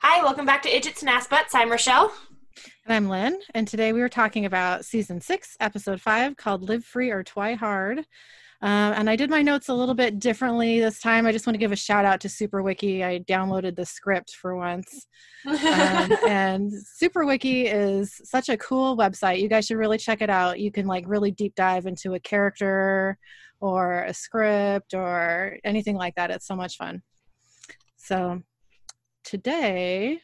Hi, welcome back to Idgits and Ass Butts. I'm Rochelle. And I'm Lynn, and today we were talking about season six, episode five, called Live Free or Twi Hard. Um, and I did my notes a little bit differently this time. I just want to give a shout out to SuperWiki. I downloaded the script for once. Um, and SuperWiki is such a cool website. You guys should really check it out. You can like really deep dive into a character or a script or anything like that. It's so much fun. So today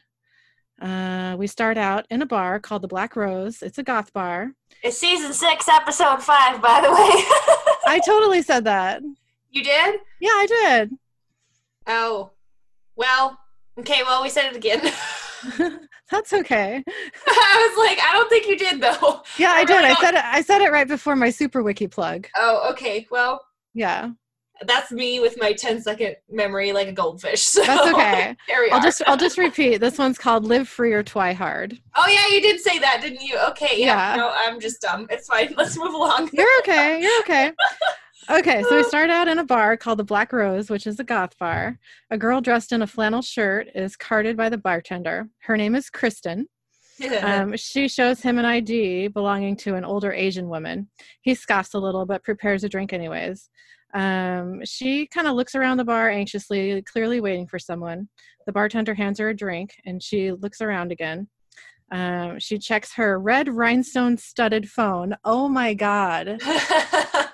uh, we start out in a bar called the Black Rose. It's a goth bar. It's season six, episode five, by the way. I totally said that. you did? Yeah, I did. Oh, well, okay, well, we said it again. That's okay. I was like, I don't think you did, though. Yeah, I, I did. really I said it. I said it right before my Super Wiki plug. Oh, okay, well, Yeah, that's me with my 10 second memory like a goldfish. So that's okay. I'll just I'll just repeat. This one's called "Live Free or Twi Hard." Oh, yeah, you did say that, didn't you? Okay, yeah. Yeah. No, I'm just dumb. It's fine. Let's move along. You're okay. You're okay. Okay, so we start out in a bar called the Black Rose, which is a goth bar. A girl dressed in a flannel shirt is carted by the bartender. Her name is Kristen. Um, she shows him an ID belonging to an older Asian woman. He scoffs a little, but prepares a drink anyways. Um, she kind of looks around the bar anxiously, clearly waiting for someone. The bartender hands her a drink, and she looks around again. Um, she checks her red rhinestone studded phone. Oh my God. I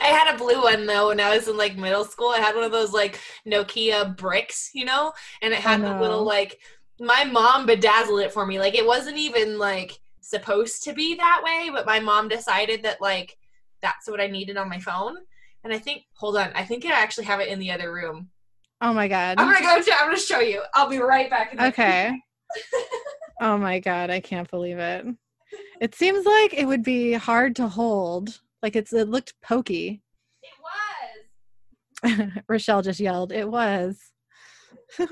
had a blue one though when I was in like middle school. I had one of those like Nokia bricks, you know, and it had the little like my mom bedazzled it for me. Like it wasn't even like supposed to be that way, but my mom decided that like that's what I needed on my phone. And I think hold on, I think I actually have it in the other room. Oh my God. I'm gonna go to I'm gonna show you. I'll be right back. In Okay. oh my god, I can't believe it. It seems like it would be hard to hold. Like it's it looked pokey. It was. Rochelle just yelled, "It was." uh,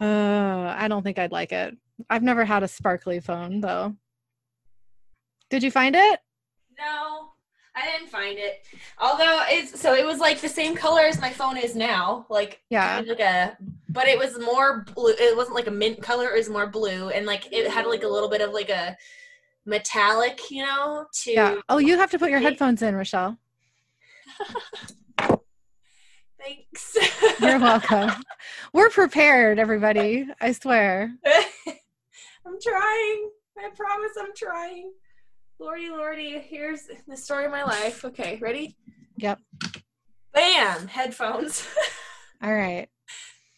I don't think I'd like it. I've never had a sparkly phone though. Did you find it? No, I didn't find it. Although it's so it was like the same color as my phone is now, like Yeah. kind of like a, but it was more blue. It wasn't like a mint color. It was more blue, and like it had like a little bit of like a metallic, you know. To Yeah. Oh, you have to put your headphones in, Rochelle. thanks. You're welcome. We're prepared, everybody. I swear. I'm trying. I promise I'm trying. Lordy, lordy, here's the story of my life. Okay, ready? Yep. Bam! Headphones. All right.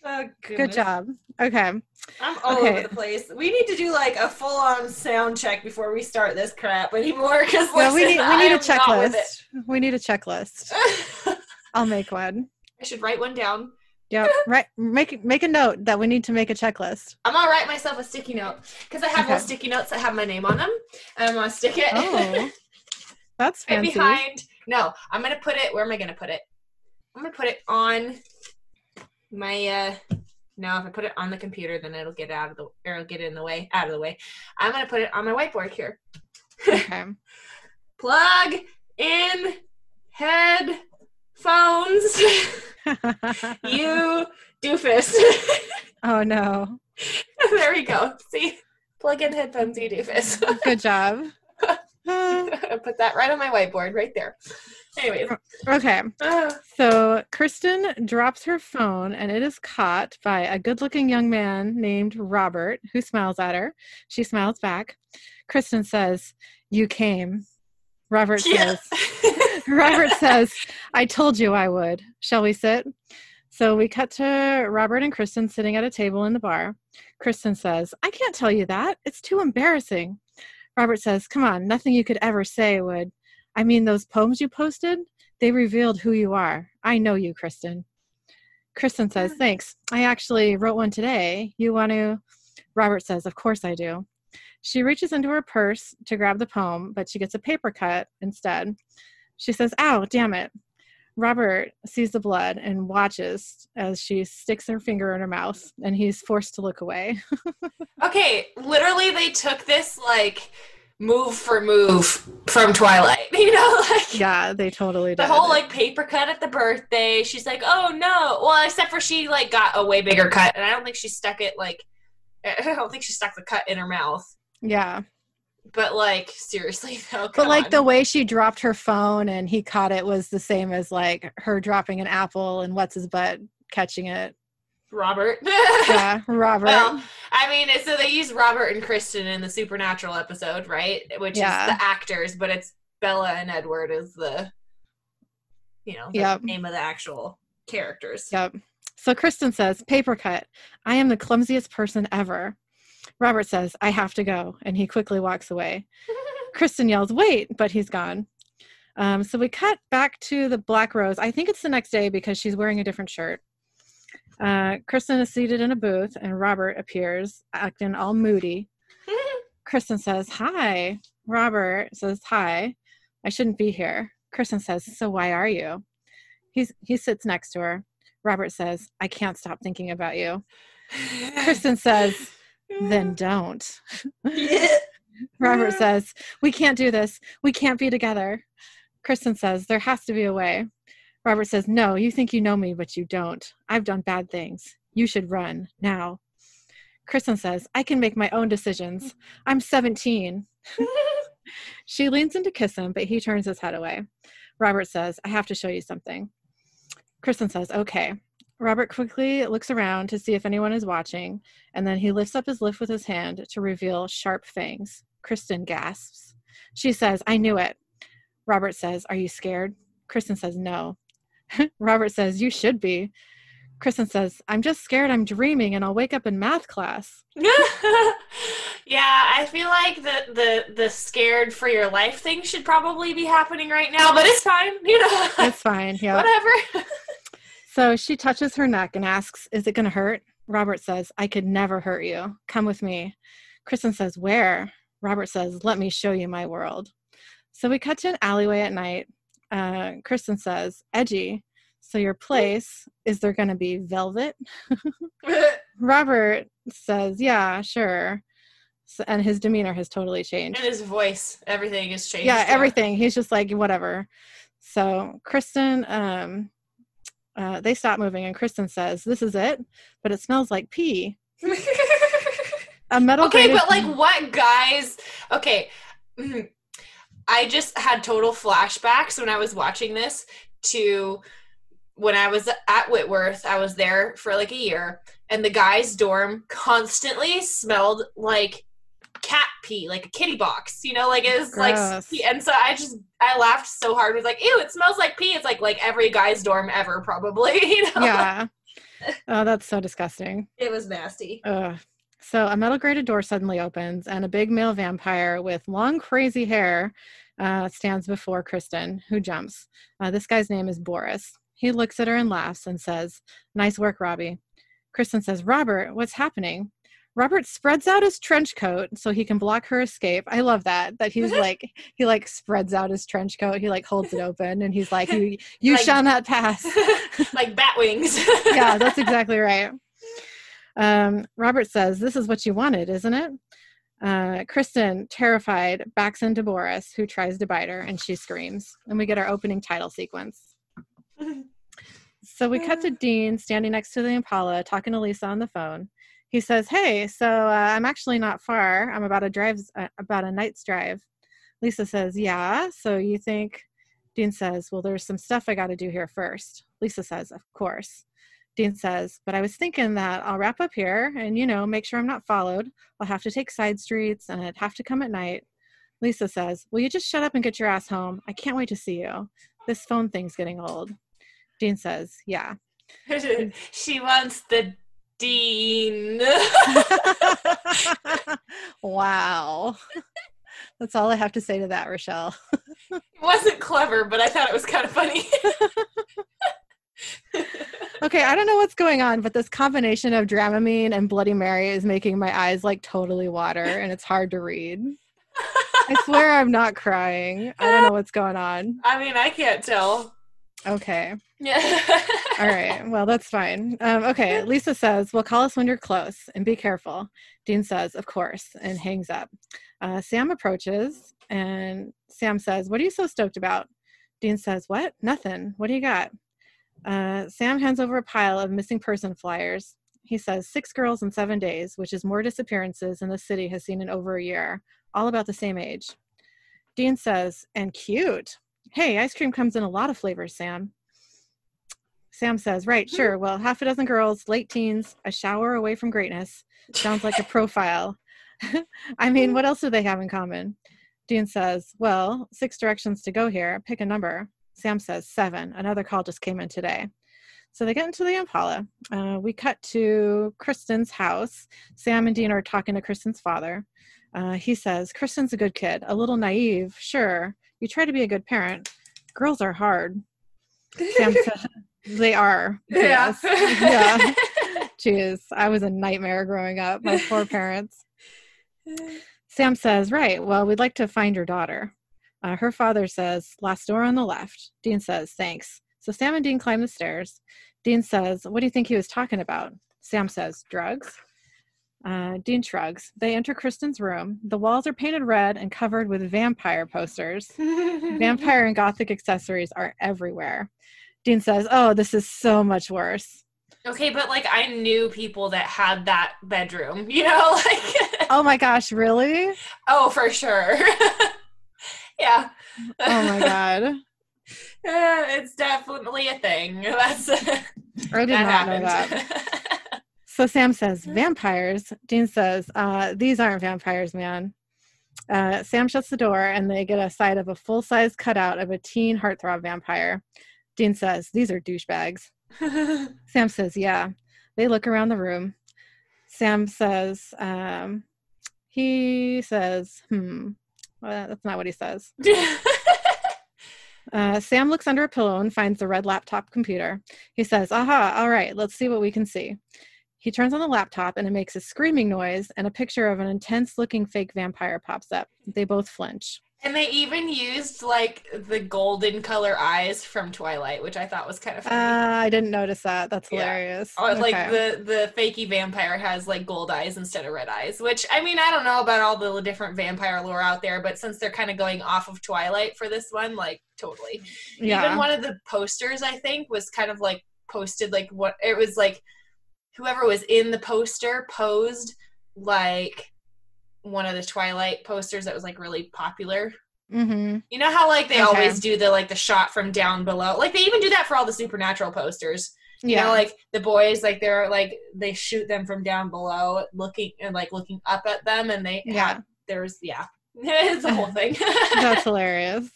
oh, Good job. Okay. I'm all Okay. over the place. We need to do like a full on sound check before we start this crap anymore. Because Well, we need we need a checklist. checklist. We need a checklist. I'll make one. I should write one down. Yep. Right. Make make a note that we need to make a checklist. I'm gonna write myself a sticky note because I have Okay. sticky notes that have my name on them, and I'm gonna stick it Oh, That's right fancy. behind. No, I'm gonna put it. Where am I gonna put it? I'm gonna put it on my. uh No, if I put it on the computer, then it'll get out of the or it'll get in the way. Out of the way. I'm gonna put it on my whiteboard here. Okay. plug in headphones. you doofus. oh no. there we go. See? Plug in headphones, you doofus. Good job. Put that right on my whiteboard, right there. Anyways. okay. Uh, So Kristen drops her phone and it is caught by a good looking young man named Robert who smiles at her. She smiles back. Kristen says, You came. Robert yeah. says, Robert says, I told you I would. Shall we sit? So we cut to Robert and Kristen sitting at a table in the bar. Kristen says, I can't tell you that. It's too embarrassing. Robert says, Come on, nothing you could ever say would. I mean, those poems you posted, they revealed who you are. I know you, Kristen. Kristen says, Thanks. I actually wrote one today. You want to? Robert says, Of course I do. She reaches into her purse to grab the poem, but she gets a paper cut instead. She says, Ow, damn it. Robert sees the blood and watches as she sticks her finger in her mouth, and he's forced to look away. okay, literally, they took this like move for move from Twilight. You know, like Yeah, they totally did. the did. whole like paper cut at the birthday. She's like, "Oh no!" Well, except for she like got a way bigger cut, and I don't think she stuck it like. I don't think she stuck the cut in her mouth. yeah. But like seriously though, But like on. the way she dropped her phone and he caught it was the same as like her dropping an apple and what's his butt catching it. Robert. Yeah, Robert. Well, I mean, so they use Robert and Kristen in the Supernatural episode, right? Which Yeah. is the actors, but it's Bella and Edward is the, you know, the Yep. name of the actual characters. Yep. So Kristen says, paper cut. I am the clumsiest person ever. Robert says, I have to go. And he quickly walks away. Kristen yells, wait, but he's gone. Um, so we cut back to the Black Rose. I think it's the next day because she's wearing a different shirt. Uh, Kristen is seated in a booth and Robert appears, acting all moody. Kristen says, Hi. Robert says, Hi. I shouldn't be here. Kristen says, So why are you? He's, he sits next to her. Robert says, I can't stop thinking about you. Kristen says, Then don't. Robert says, We can't do this. We can't be together. Kristen says, There has to be a way. Robert says, No, you think you know me, but you don't. I've done bad things. You should run now. Kristen says, I can make my own decisions. I'm 17. she leans in to kiss him, but he turns his head away. Robert says, I have to show you something. Kristen says, Okay. Robert quickly looks around to see if anyone is watching, and then he lifts up his lift with his hand to reveal sharp fangs. Kristen gasps. She says, I knew it. Robert says, Are you scared? Kristen says, No. Robert says, You should be. Kristen says, I'm just scared I'm dreaming and I'll wake up in math class. yeah, I feel like the, the the scared for your life thing should probably be happening right now, but it's fine, you know. It's fine. Yeah. Whatever. So she touches her neck and asks, Is it going to hurt? Robert says, I could never hurt you. Come with me. Kristen says, Where? Robert says, Let me show you my world. So we cut to an alleyway at night. Uh, Kristen says, Edgy. So your place, is there going to be velvet? Robert says, Yeah, sure. So, and his demeanor has totally changed. and his voice, everything has changed. yeah everything he's just like whatever so kristen um uh, they stop moving and kristen says this is it but it smells like pee a metal okay, but like what guys? Okay, mhm. I just had total flashbacks when I was watching this to when I was at Whitworth. I was there for like a year, and the guys' dorm constantly smelled like cat pee, like a kitty box. You know, like it was like, and so I just I laughed so hard. I was like, ew, it smells like pee. It's like like every guy's dorm ever, probably. You know, yeah oh that's so disgusting it was nasty. Ugh. So a metal grated door suddenly opens, and a big male vampire with long, crazy hair uh, stands before Kristen, who jumps. Uh, this guy's name is Boris. He looks at her and laughs and says, "Nice work, Robbie." Kristen says, "Robert, what's happening?" Robert spreads out his trench coat so he can block her escape. I love that. That he's like he like spreads out his trench coat. He like holds it open and he's like, "You you Like- shall not pass." like bat wings. yeah, that's exactly right. Um, Robert says, This is what you wanted, isn't it? Uh, Kristen, terrified, backs into Boris, who tries to bite her, and she screams. And we get our opening title sequence. So we cut to Dean standing next to the Impala, talking to Lisa on the phone. He says, "Hey, so uh, I'm actually not far. I'm about a drive, uh, about a night's drive." Lisa says, "Yeah. So you think?" Dean says, "Well, there's some stuff I got to do here first. Lisa says, "Of course." Dean says, "But I was thinking that I'll wrap up here and you know make sure I'm not followed. I'll have to take side streets and I'd have to come at night." Lisa says, "Will you just shut up and get your ass home? I can't wait to see you. This phone thing's getting old." Dean says, "Yeah." she wants the dean. wow. That's all I have to say to that, Rochelle. it wasn't clever, but I thought it was kind of funny. Okay, I don't know what's going on, but this combination of Dramamine and Bloody Mary is making my eyes like totally water and it's hard to read. I swear I'm not crying. I don't know what's going on. I mean, I can't tell. Okay. Yeah. All right. Well, that's fine. Um, okay. Lisa says, Well, call us when you're close and be careful. Dean says, Of course, and hangs up. Uh, Sam approaches and Sam says, What are you so stoked about? Dean says, What? Nothing. What do you got? Uh, Sam hands over a pile of missing person flyers. He says, Six girls in seven days, which is more disappearances than the city has seen in over a year, all about the same age. Dean says, And cute. Hey, ice cream comes in a lot of flavors, Sam. Sam says, Right, sure. Well, half a dozen girls, late teens, a shower away from greatness. Sounds like a profile. I mean, what else do they have in common? Dean says, Well, six directions to go here. Pick a number. Sam says, Seven. Another call just came in today. So they get into the Impala. Uh, we cut to Kristen's house. Sam and Dean are talking to Kristen's father. Uh, he says, Kristen's a good kid, a little naive, sure. You try to be a good parent. Girls are hard. Sam says, They are. Yeah. Yes. yeah. Jeez, I was a nightmare growing up. My poor parents. Sam says, Right, well, we'd like to find your daughter. Uh, her father says, Last door on the left. Dean says, Thanks. So Sam and Dean climb the stairs. Dean says, What do you think he was talking about? Sam says, Drugs. Uh, Dean shrugs. They enter Kristen's room. The walls are painted red and covered with vampire posters. Vampire and gothic accessories are everywhere. Dean says, Oh, this is so much worse. Okay, but like I knew people that had that bedroom, you know, like Oh my gosh, really? oh, for sure. yeah. Oh my god. Uh, it's definitely a thing. That's I did that not know that. So Sam says, vampires. Dean says, uh, these aren't vampires, man. Uh, Sam shuts the door and they get a sight of a full size cutout of a teen heartthrob vampire. Dean says, these are douchebags. Sam says, yeah. They look around the room. Sam says, um, he says, hmm. Well, that's not what he says. Uh, Sam looks under a pillow and finds the red laptop computer. He says, Aha, all right, let's see what we can see. He turns on the laptop and it makes a screaming noise, and a picture of an intense looking fake vampire pops up. They both flinch. And they even used like the golden color eyes from Twilight, which I thought was kind of Uh, funny. I didn't notice that. That's Yeah. hilarious. Or like Okay. the the fakey vampire has like gold eyes instead of red eyes, which I mean I don't know about all the different vampire lore out there, but since they're kind of going off of Twilight for this one, like totally. yeah. Even one of the posters I think was kind of like posted like what it was like whoever was in the poster posed like one of the Twilight posters that was like really popular. hmm You know how like they Okay. always do the like the shot from down below. Like they even do that for all the supernatural posters. You Yeah. know, like the boys, like they're like they shoot them from down below, looking and like looking up at them, and they Yeah. have there's yeah, it's a whole thing. That's hilarious.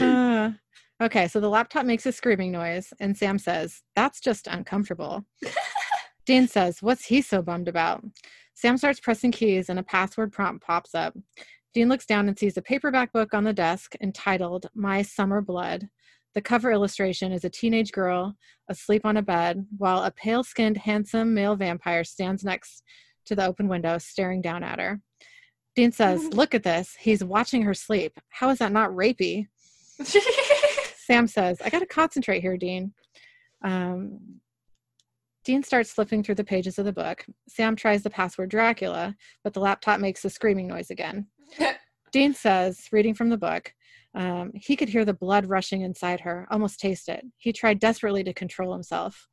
Uh, okay, so the laptop makes a screaming noise, and Sam says, That's just uncomfortable. Dean says, What's he so bummed about? Sam starts pressing keys, and a password prompt pops up. Dean looks down and sees a paperback book on the desk entitled My Summer Blood. The cover illustration is a teenage girl asleep on a bed, while a pale skinned, handsome male vampire stands next to the open window, staring down at her. Dean says, Look at this. He's watching her sleep. How is that not rapey? Sam says, I got to concentrate here, Dean. Um, Dean starts flipping through the pages of the book. Sam tries the password Dracula, but the laptop makes a screaming noise again. Dean says, reading from the book, um, he could hear the blood rushing inside her, almost taste it. He tried desperately to control himself.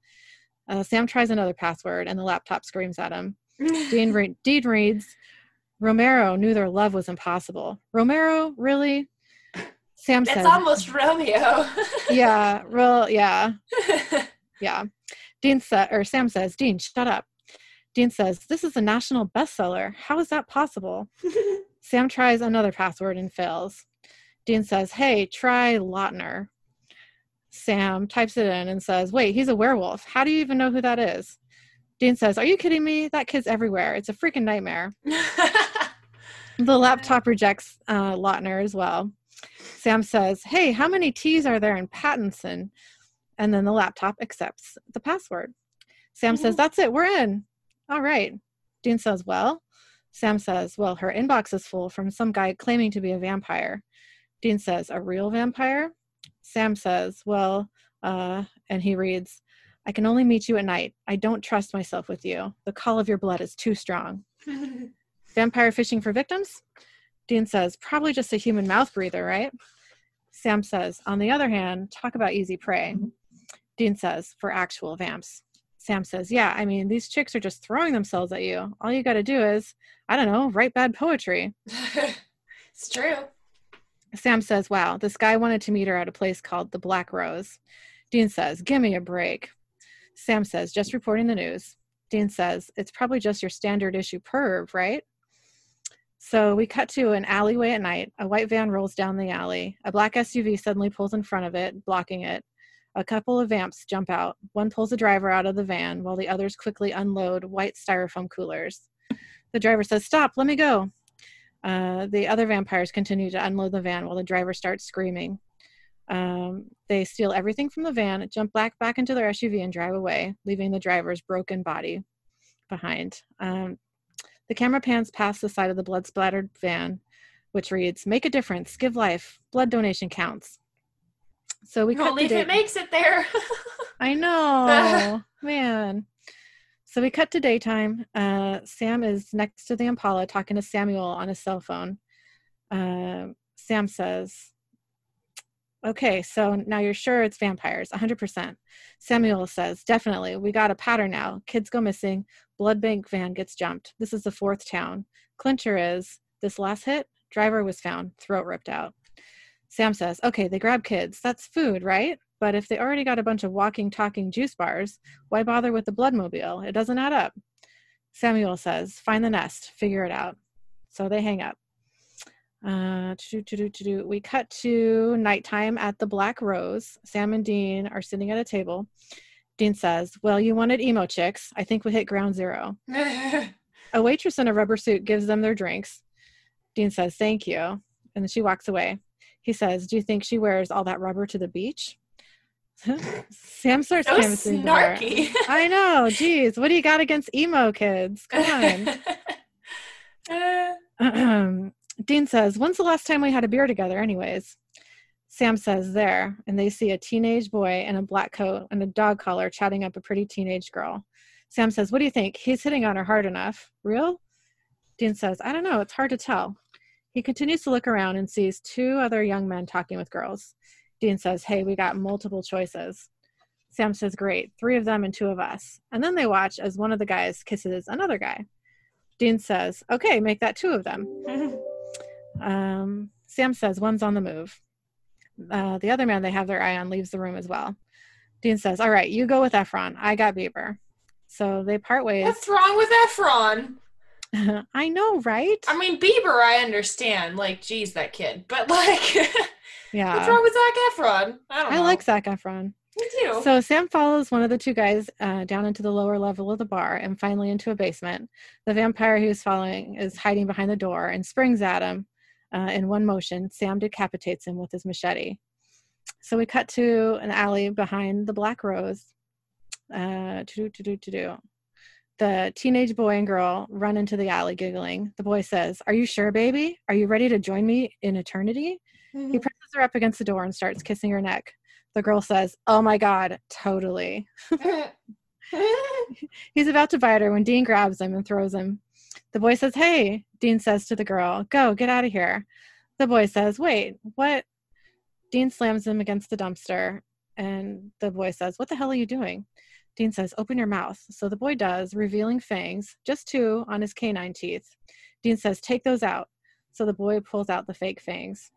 Uh, Sam tries another password, and the laptop screams at him. Dean, re- Dean reads, Romero knew their love was impossible. Romero, really? Sam it's says, almost Romeo. yeah, real, yeah, yeah. Dean said, or Sam says, Dean, shut up. Dean says, this is a national bestseller. How is that possible? Sam tries another password and fails. Dean says, hey, try Lautner. Sam types it in and says, wait, he's a werewolf. How do you even know who that is? Dean says, are you kidding me? That kid's everywhere. It's a freaking nightmare. The laptop rejects uh, Lautner as well. Sam says, Hey, how many T's are there in Pattinson? And then the laptop accepts the password. Sam says, Mhm. That's it, we're in. All right. Dean says, Well, Sam says, Well, her inbox is full from some guy claiming to be a vampire. Dean says, A real vampire? Sam says, Well, Uh, and he reads, I can only meet you at night. I don't trust myself with you. The call of your blood is too strong. Vampire fishing for victims? Dean says, probably just a human mouth breather, right? Sam says, on the other hand, talk about easy prey. Dean says, for actual vamps. Sam says, yeah, I mean, these chicks are just throwing themselves at you. All you got to do is, I don't know, write bad poetry. it's true. Sam says, wow, this guy wanted to meet her at a place called the Black Rose. Dean says, give me a break. Sam says, just reporting the news. Dean says, it's probably just your standard issue perv, right? So we cut to an alleyway at night. A white van rolls down the alley. A black SUV suddenly pulls in front of it, blocking it. A couple of vamps jump out. One pulls the driver out of the van while the others quickly unload white styrofoam coolers. The driver says, Stop, let me go. Uh, the other vampires continue to unload the van while the driver starts screaming. Um, they steal everything from the van, jump back back into their SUV, and drive away, leaving the driver's broken body behind. Um, the camera pans past the side of the blood splattered van, which reads, "Make a difference, give life, blood donation counts." So we only if it makes it there. I know, man. So we cut to daytime. Uh, Sam is next to the Impala talking to Samuel on his cell phone. Uh, Sam says, Okay, so now you're sure it's vampires, 100%. Samuel says, Definitely. We got a pattern now. Kids go missing. Blood bank van gets jumped. This is the fourth town. Clincher is this last hit, driver was found, throat ripped out. Sam says, Okay, they grab kids. That's food, right? But if they already got a bunch of walking, talking juice bars, why bother with the bloodmobile? It doesn't add up. Samuel says, Find the nest, figure it out. So they hang up. Uh, to do, to do, We cut to nighttime at the Black Rose. Sam and Dean are sitting at a table. Dean says, Well, you wanted emo chicks. I think we hit ground zero. a waitress in a rubber suit gives them their drinks. Dean says, Thank you. And then she walks away. He says, Do you think she wears all that rubber to the beach? Sam starts so canvassing snarky. I know. Geez, what do you got against emo kids? Come on. Dean says, When's the last time we had a beer together, anyways? Sam says, There. And they see a teenage boy in a black coat and a dog collar chatting up a pretty teenage girl. Sam says, What do you think? He's hitting on her hard enough. Real? Dean says, I don't know. It's hard to tell. He continues to look around and sees two other young men talking with girls. Dean says, Hey, we got multiple choices. Sam says, Great, three of them and two of us. And then they watch as one of the guys kisses another guy. Dean says, Okay, make that two of them. um, Sam says, One's on the move. Uh, the other man they have their eye on leaves the room as well. Dean says, All right, you go with Efron. I got Bieber. So they part ways. What's wrong with Efron? I know, right? I mean, Bieber, I understand. Like, geez, that kid. But like, yeah, what's wrong with Zac Efron? I don't. I like Zac Efron. Me too. So Sam follows one of the two guys uh, down into the lower level of the bar and finally into a basement. The vampire who's following is hiding behind the door and springs at him. Uh, in one motion, Sam decapitates him with his machete. So we cut to an alley behind the Black Rose. Uh, to do, to do, to do. The teenage boy and girl run into the alley giggling. The boy says, Are you sure, baby? Are you ready to join me in eternity? Mm-hmm. He presses her up against the door and starts kissing her neck. The girl says, Oh my God, totally. He's about to bite her when Dean grabs him and throws him. The boy says, Hey, Dean says to the girl, Go, get out of here. The boy says, Wait, what? Dean slams him against the dumpster, and the boy says, What the hell are you doing? Dean says, Open your mouth. So the boy does, revealing fangs, just two on his canine teeth. Dean says, Take those out. So the boy pulls out the fake fangs.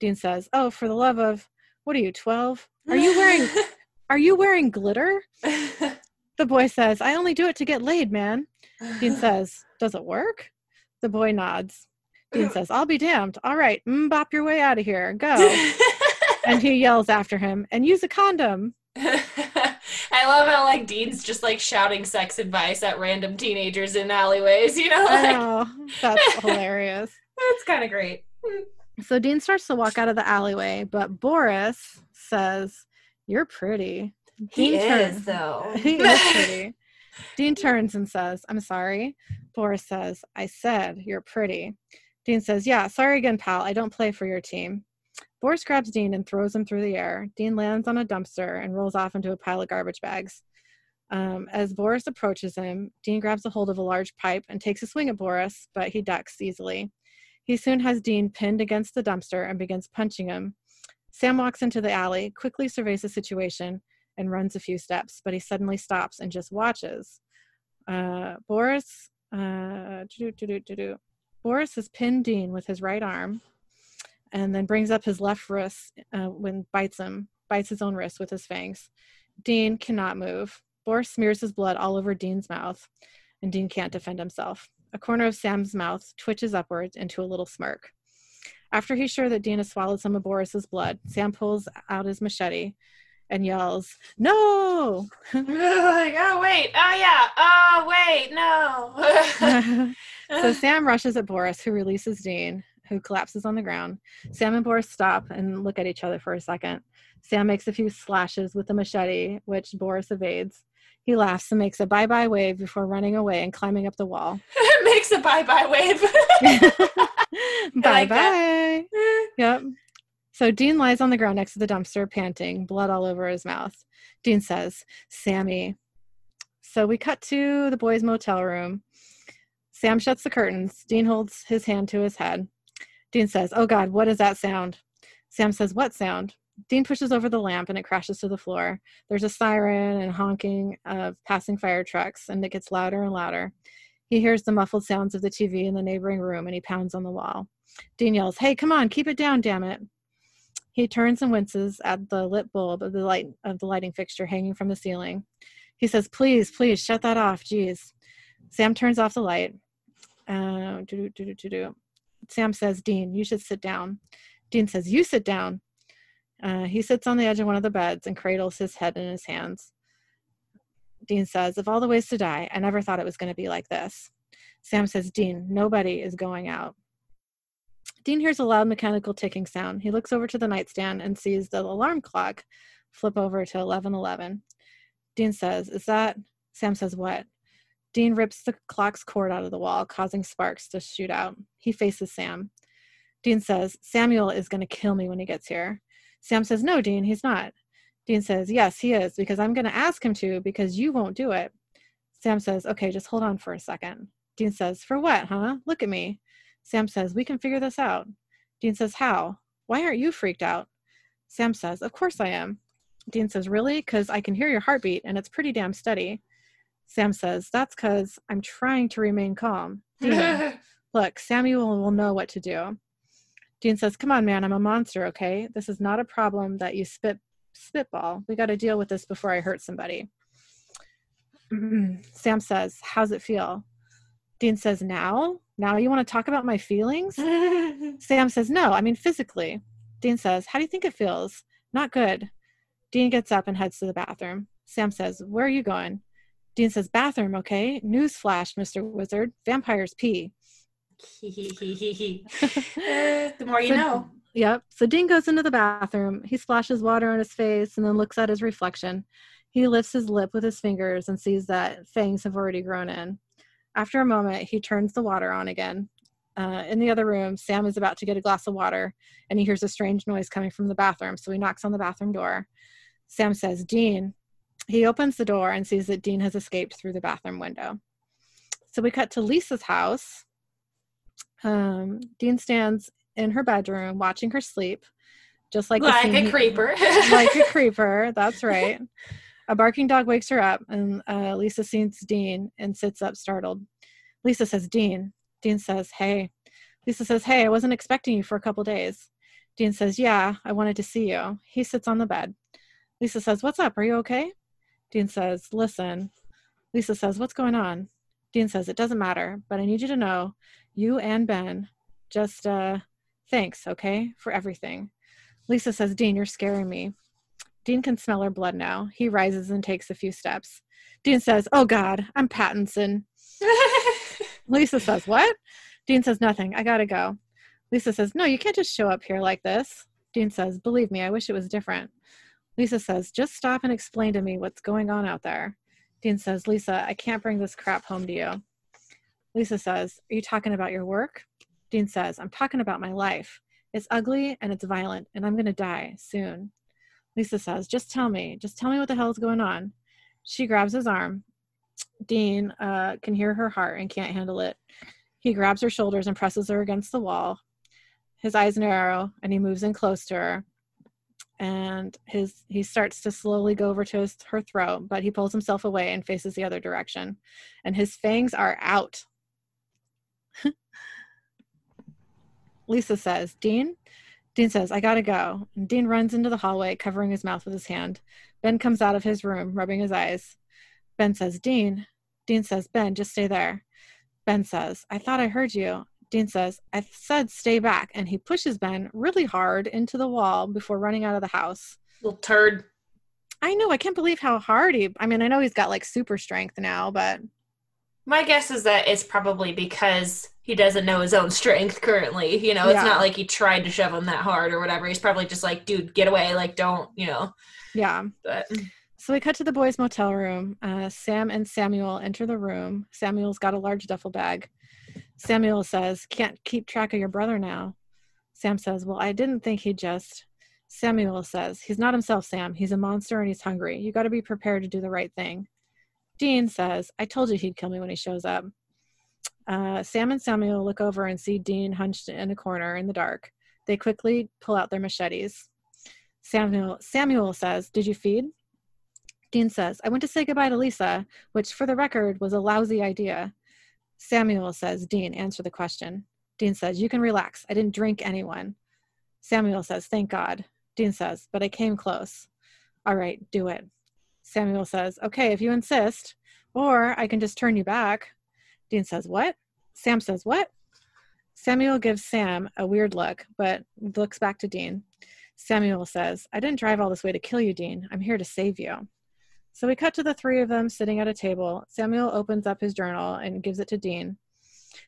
Dean says, Oh, for the love of, what are you, 12? Are you wearing, are you wearing glitter? the boy says, I only do it to get laid, man. Dean says, Does it work? The boy nods. Dean says, I'll be damned. All right, mm, bop your way out of here. Go. and he yells after him, and use a condom. I love how like Dean's just like shouting sex advice at random teenagers in alleyways, you know? Like, I know. That's hilarious. That's kind of great. So Dean starts to walk out of the alleyway, but Boris says, You're pretty. Dean he turns, is, though. he is pretty. Dean turns and says, I'm sorry. Boris says, I said, You're pretty. Dean says, Yeah, sorry again, pal. I don't play for your team. Boris grabs Dean and throws him through the air. Dean lands on a dumpster and rolls off into a pile of garbage bags. Um, as Boris approaches him, Dean grabs a hold of a large pipe and takes a swing at Boris, but he ducks easily. He soon has Dean pinned against the dumpster and begins punching him. Sam walks into the alley, quickly surveys the situation, and runs a few steps, but he suddenly stops and just watches. Uh, Boris, uh, Boris has pinned Dean with his right arm, and then brings up his left wrist uh, when bites him, bites his own wrist with his fangs. Dean cannot move. Boris smears his blood all over Dean's mouth, and Dean can't defend himself. A corner of Sam's mouth twitches upwards into a little smirk. After he's sure that Dean has swallowed some of Boris's blood, Sam pulls out his machete and yells, No! like, oh, wait. Oh, yeah. Oh, wait. No. so Sam rushes at Boris, who releases Dean, who collapses on the ground. Hmm. Sam and Boris stop and look at each other for a second. Sam makes a few slashes with the machete, which Boris evades. He laughs and makes a bye bye wave before running away and climbing up the wall. makes a bye bye wave. bye bye. Eh. yep. So Dean lies on the ground next to the dumpster, panting, blood all over his mouth. Dean says, Sammy. So we cut to the boys' motel room. Sam shuts the curtains. Dean holds his hand to his head. Dean says, Oh God, what is that sound? Sam says, What sound? Dean pushes over the lamp and it crashes to the floor. There's a siren and honking of passing fire trucks, and it gets louder and louder. He hears the muffled sounds of the TV in the neighboring room and he pounds on the wall. Dean yells, Hey, come on, keep it down, damn it. He turns and winces at the lit bulb of the light of the lighting fixture hanging from the ceiling. He says, Please, please, shut that off, jeez. Sam turns off the light. Uh, Sam says, Dean, you should sit down. Dean says, You sit down. Uh, he sits on the edge of one of the beds and cradles his head in his hands. Dean says, Of all the ways to die, I never thought it was going to be like this. Sam says, Dean, nobody is going out. Dean hears a loud mechanical ticking sound. He looks over to the nightstand and sees the alarm clock flip over to 1111. Dean says, Is that? Sam says, What? Dean rips the clock's cord out of the wall, causing sparks to shoot out. He faces Sam. Dean says, Samuel is going to kill me when he gets here. Sam says, No, Dean, he's not. Dean says, Yes, he is, because I'm going to ask him to, because you won't do it. Sam says, Okay, just hold on for a second. Dean says, For what, huh? Look at me. Sam says, We can figure this out. Dean says, How? Why aren't you freaked out? Sam says, Of course I am. Dean says, Really? Because I can hear your heartbeat and it's pretty damn steady. Sam says, That's because I'm trying to remain calm. Dean, look, Samuel will know what to do. Dean says, Come on, man, I'm a monster, okay? This is not a problem that you spit spitball. We got to deal with this before I hurt somebody. Sam says, How's it feel? Dean says, Now? Now you want to talk about my feelings? Sam says, No, I mean physically. Dean says, How do you think it feels? Not good. Dean gets up and heads to the bathroom. Sam says, Where are you going? Dean says, Bathroom, okay? Newsflash, Mr. Wizard. Vampires pee. the more you so, know. Yep. So Dean goes into the bathroom. He splashes water on his face and then looks at his reflection. He lifts his lip with his fingers and sees that fangs have already grown in. After a moment, he turns the water on again. Uh, in the other room, Sam is about to get a glass of water and he hears a strange noise coming from the bathroom. So he knocks on the bathroom door. Sam says, Dean. He opens the door and sees that Dean has escaped through the bathroom window. So we cut to Lisa's house um, Dean stands in her bedroom watching her sleep, just like like a creeper. like a creeper. That's right. A barking dog wakes her up, and uh, Lisa sees Dean and sits up startled. Lisa says, "Dean." Dean says, "Hey." Lisa says, "Hey, I wasn't expecting you for a couple days." Dean says, "Yeah, I wanted to see you." He sits on the bed. Lisa says, "What's up? Are you okay?" Dean says, "Listen." Lisa says, "What's going on?" Dean says, It doesn't matter, but I need you to know, you and Ben, just uh, thanks, okay, for everything. Lisa says, Dean, you're scaring me. Dean can smell her blood now. He rises and takes a few steps. Dean says, Oh God, I'm Pattinson. Lisa says, What? Dean says, Nothing. I gotta go. Lisa says, No, you can't just show up here like this. Dean says, Believe me, I wish it was different. Lisa says, Just stop and explain to me what's going on out there. Dean says, Lisa, I can't bring this crap home to you. Lisa says, Are you talking about your work? Dean says, I'm talking about my life. It's ugly and it's violent, and I'm going to die soon. Lisa says, Just tell me. Just tell me what the hell is going on. She grabs his arm. Dean uh, can hear her heart and can't handle it. He grabs her shoulders and presses her against the wall. His eyes narrow and he moves in close to her. And his he starts to slowly go over to his, her throat, but he pulls himself away and faces the other direction. And his fangs are out. Lisa says, Dean? Dean says, I gotta go. And Dean runs into the hallway, covering his mouth with his hand. Ben comes out of his room, rubbing his eyes. Ben says, Dean. Dean says, Ben, just stay there. Ben says, I thought I heard you. Dean says, I said stay back. And he pushes Ben really hard into the wall before running out of the house. Little turd. I know. I can't believe how hard he. I mean, I know he's got like super strength now, but My guess is that it's probably because he doesn't know his own strength currently. You know, it's Yeah. not like he tried to shove him that hard or whatever. He's probably just like, dude, get away. Like, don't, you know. yeah. But So we cut to the boys' motel room. Uh, Sam and Samuel enter the room. Samuel's got a large duffel bag. Samuel says, Can't keep track of your brother now. Sam says, Well, I didn't think he'd just. Samuel says, He's not himself, Sam. He's a monster and he's hungry. You got to be prepared to do the right thing. Dean says, I told you he'd kill me when he shows up. Uh, Sam and Samuel look over and see Dean hunched in a corner in the dark. They quickly pull out their machetes. Samuel, Samuel says, Did you feed? Dean says, I went to say goodbye to Lisa, which for the record was a lousy idea. Samuel says, Dean, answer the question. Dean says, You can relax. I didn't drink anyone. Samuel says, Thank God. Dean says, But I came close. All right, do it. Samuel says, Okay, if you insist, or I can just turn you back. Dean says, What? Sam says, What? Samuel gives Sam a weird look, but looks back to Dean. Samuel says, I didn't drive all this way to kill you, Dean. I'm here to save you. So we cut to the three of them sitting at a table. Samuel opens up his journal and gives it to Dean.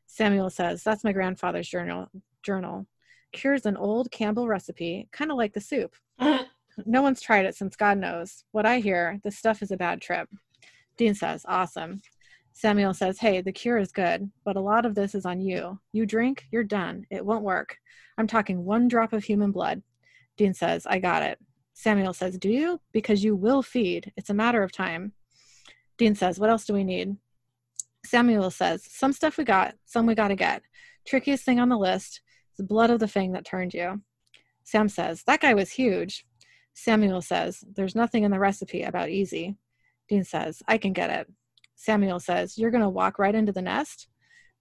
Samuel says, That's my grandfather's journal. Journal cures an old Campbell recipe, kind of like the soup. No one's tried it since God knows. What I hear, this stuff is a bad trip. Dean says, Awesome. Samuel says, Hey, the cure is good, but a lot of this is on you. You drink, you're done. It won't work. I'm talking one drop of human blood. Dean says, I got it. Samuel says, Do you? Because you will feed. It's a matter of time. Dean says, What else do we need? Samuel says, Some stuff we got, some we got to get. Trickiest thing on the list is the blood of the thing that turned you. Sam says, That guy was huge. Samuel says, There's nothing in the recipe about easy. Dean says, I can get it. Samuel says, You're going to walk right into the nest?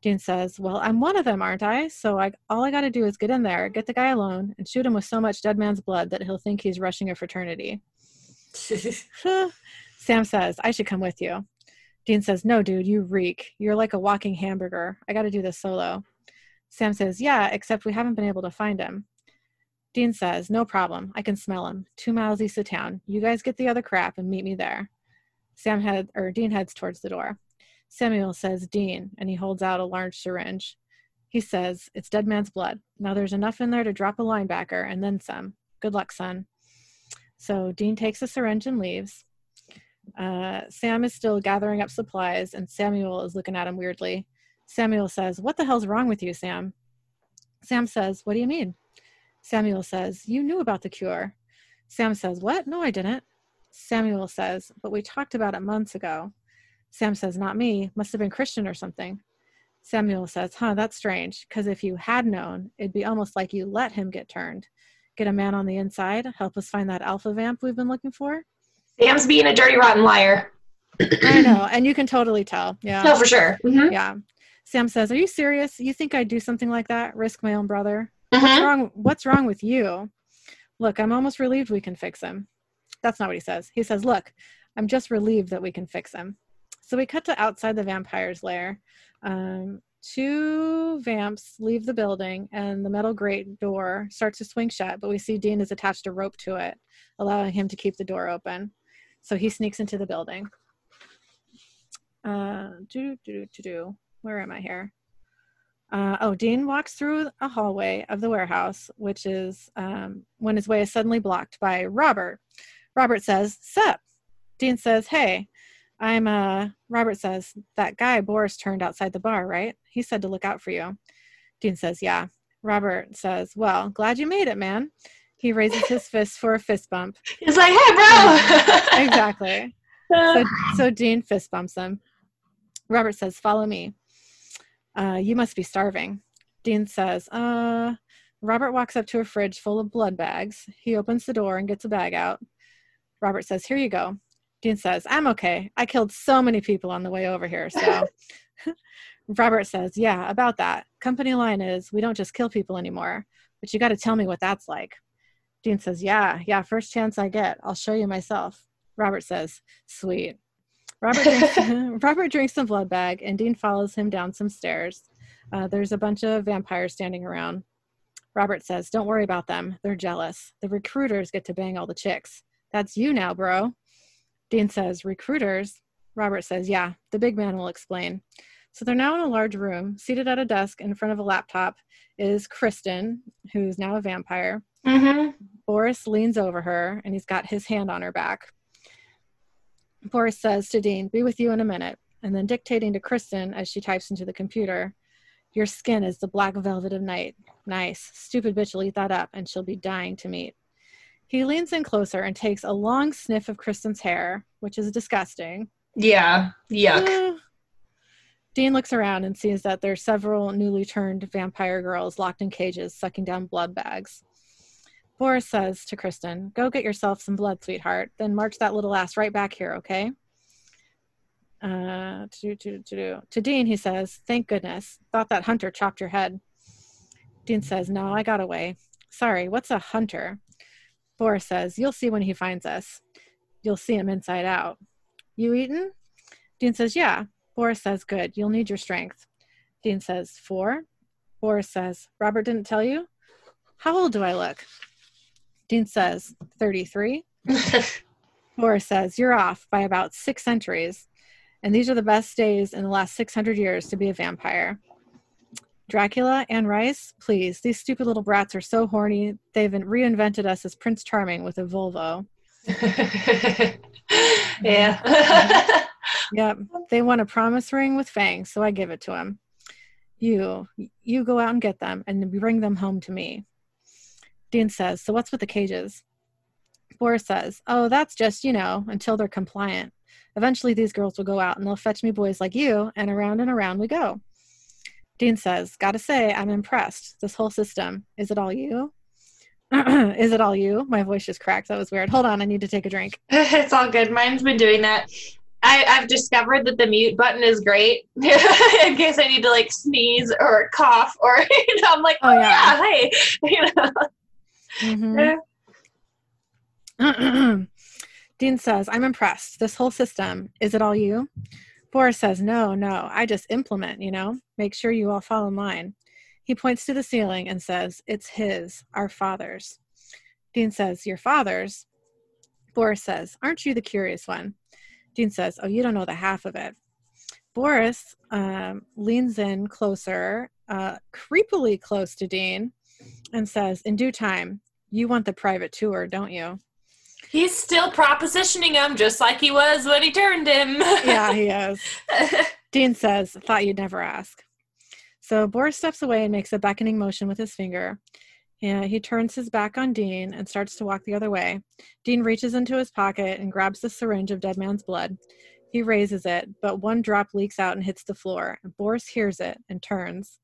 Dean says, Well, I'm one of them, aren't I? So I, all I got to do is get in there, get the guy alone, and shoot him with so much dead man's blood that he'll think he's rushing a fraternity. Sam says, I should come with you. Dean says, No, dude, you reek. You're like a walking hamburger. I got to do this solo. Sam says, Yeah, except we haven't been able to find him. Dean says, No problem. I can smell him. Two miles east of town. You guys get the other crap and meet me there. Sam head or Dean heads towards the door. Samuel says, Dean, and he holds out a large syringe. He says, It's dead man's blood. Now there's enough in there to drop a linebacker and then some. Good luck, son. So Dean takes the syringe and leaves. Uh, Sam is still gathering up supplies, and Samuel is looking at him weirdly. Samuel says, What the hell's wrong with you, Sam? Sam says, What do you mean? Samuel says, You knew about the cure. Sam says, What? No, I didn't. Samuel says, But we talked about it months ago. Sam says, Not me. Must have been Christian or something. Samuel says, Huh, that's strange, because if you had known, it'd be almost like you let him get turned. Get a man on the inside, help us find that alpha vamp we've been looking for. Sam's being a dirty, rotten liar. I know, and you can totally tell. Yeah. No, for sure. Mhm. Yeah. Sam says, Are you serious? You think I'd do something like that? Risk my own brother? Mhm. What's wrong what's wrong with you? Look, I'm almost relieved we can fix him. That's not what he says. He says, Look, I'm just relieved that we can fix him. So we cut to outside the vampire's lair. Um, two vamps leave the building and the metal grate door starts to swing shut, but we see Dean has attached a rope to it, allowing him to keep the door open. So he sneaks into the building. Uh, do, do, do, do. Where am I here? Uh, oh, Dean walks through a hallway of the warehouse, which is um, when his way is suddenly blocked by Robert. Robert says, Sup? Dean says, Hey, I'm, uh, Robert says, That guy Boris turned outside the bar, right? He said to look out for you. Dean says, Yeah. Robert says, Well, glad you made it, man. He raises his fist for a fist bump. He's like, hey, bro. Exactly. So, so Dean fist bumps him. Robert says, Follow me. Uh, you must be starving. Dean says, Uh, Robert walks up to a fridge full of blood bags. He opens the door and gets a bag out. Robert says, Here you go. Dean says, I'm okay. I killed so many people on the way over here. So Robert says, Yeah, about that. Company line is, We don't just kill people anymore, but you got to tell me what that's like. Dean says, Yeah, yeah, first chance I get. I'll show you myself. Robert says, Sweet. Robert drinks, Robert drinks some blood bag, and Dean follows him down some stairs. Uh, there's a bunch of vampires standing around. Robert says, Don't worry about them. They're jealous. The recruiters get to bang all the chicks. That's you now, bro. Dean says, Recruiters? Robert says, Yeah, the big man will explain. So they're now in a large room. Seated at a desk in front of a laptop is Kristen, who's now a vampire. hmm Boris leans over her and he's got his hand on her back. Boris says to Dean, Be with you in a minute, and then dictating to Kristen as she types into the computer, Your skin is the black velvet of night. Nice. Stupid bitch will eat that up, and she'll be dying to meet. He leans in closer and takes a long sniff of Kristen's hair, which is disgusting. Yeah. Yuck. Eh. Dean looks around and sees that there's several newly turned vampire girls locked in cages sucking down blood bags. Boris says to Kristen, Go get yourself some blood, sweetheart, then march that little ass right back here, okay? Uh, to, to, to, to Dean, he says, Thank goodness. Thought that hunter chopped your head. Dean says, No, I got away. Sorry, what's a hunter? Boris says, You'll see when he finds us. You'll see him inside out. You eaten? Dean says, Yeah. Boris says, Good. You'll need your strength. Dean says, Four? Boris says, Robert didn't tell you? How old do I look? Dean says, 33. Boris says, You're off by about six centuries. And these are the best days in the last 600 years to be a vampire. Dracula Anne Rice, please. These stupid little brats are so horny. They've reinvented us as Prince Charming with a Volvo. yeah. Yep. They want a promise ring with fangs, so I give it to him. You, you go out and get them and bring them home to me. Dean says, So what's with the cages? Boris says, Oh, that's just, you know, until they're compliant. Eventually, these girls will go out and they'll fetch me boys like you, and around and around we go. Dean says, Gotta say, I'm impressed. This whole system. Is it all you? Is it all you? My voice just cracked. That was weird. Hold on, I need to take a drink. it's all good. Mine's been doing that. I, I've discovered that the mute button is great in case I need to like sneeze or cough or you know I'm like Oh, oh, yeah. yeah. hey you know Mhm. Dean says, I'm impressed. This whole system, is it all you? Boris says, No, no, I just implement, you know, make sure you all fall in line. He points to the ceiling and says, It's his, our father's. Dean says, Your father's? Boris says, Aren't you the curious one? Dean says, Oh, you don't know the half of it. Boris um, leans in closer, uh, creepily close to Dean, and says, In due time, you want the private tour, don't you? He's still propositioning him just like he was when he turned him. Yeah, he is. Dean says, Thought you'd never ask. So Boris steps away and makes a beckoning motion with his finger. Yeah, he turns his back on Dean and starts to walk the other way. Dean reaches into his pocket and grabs the syringe of dead man's blood. He raises it, but one drop leaks out and hits the floor. Boris hears it and turns.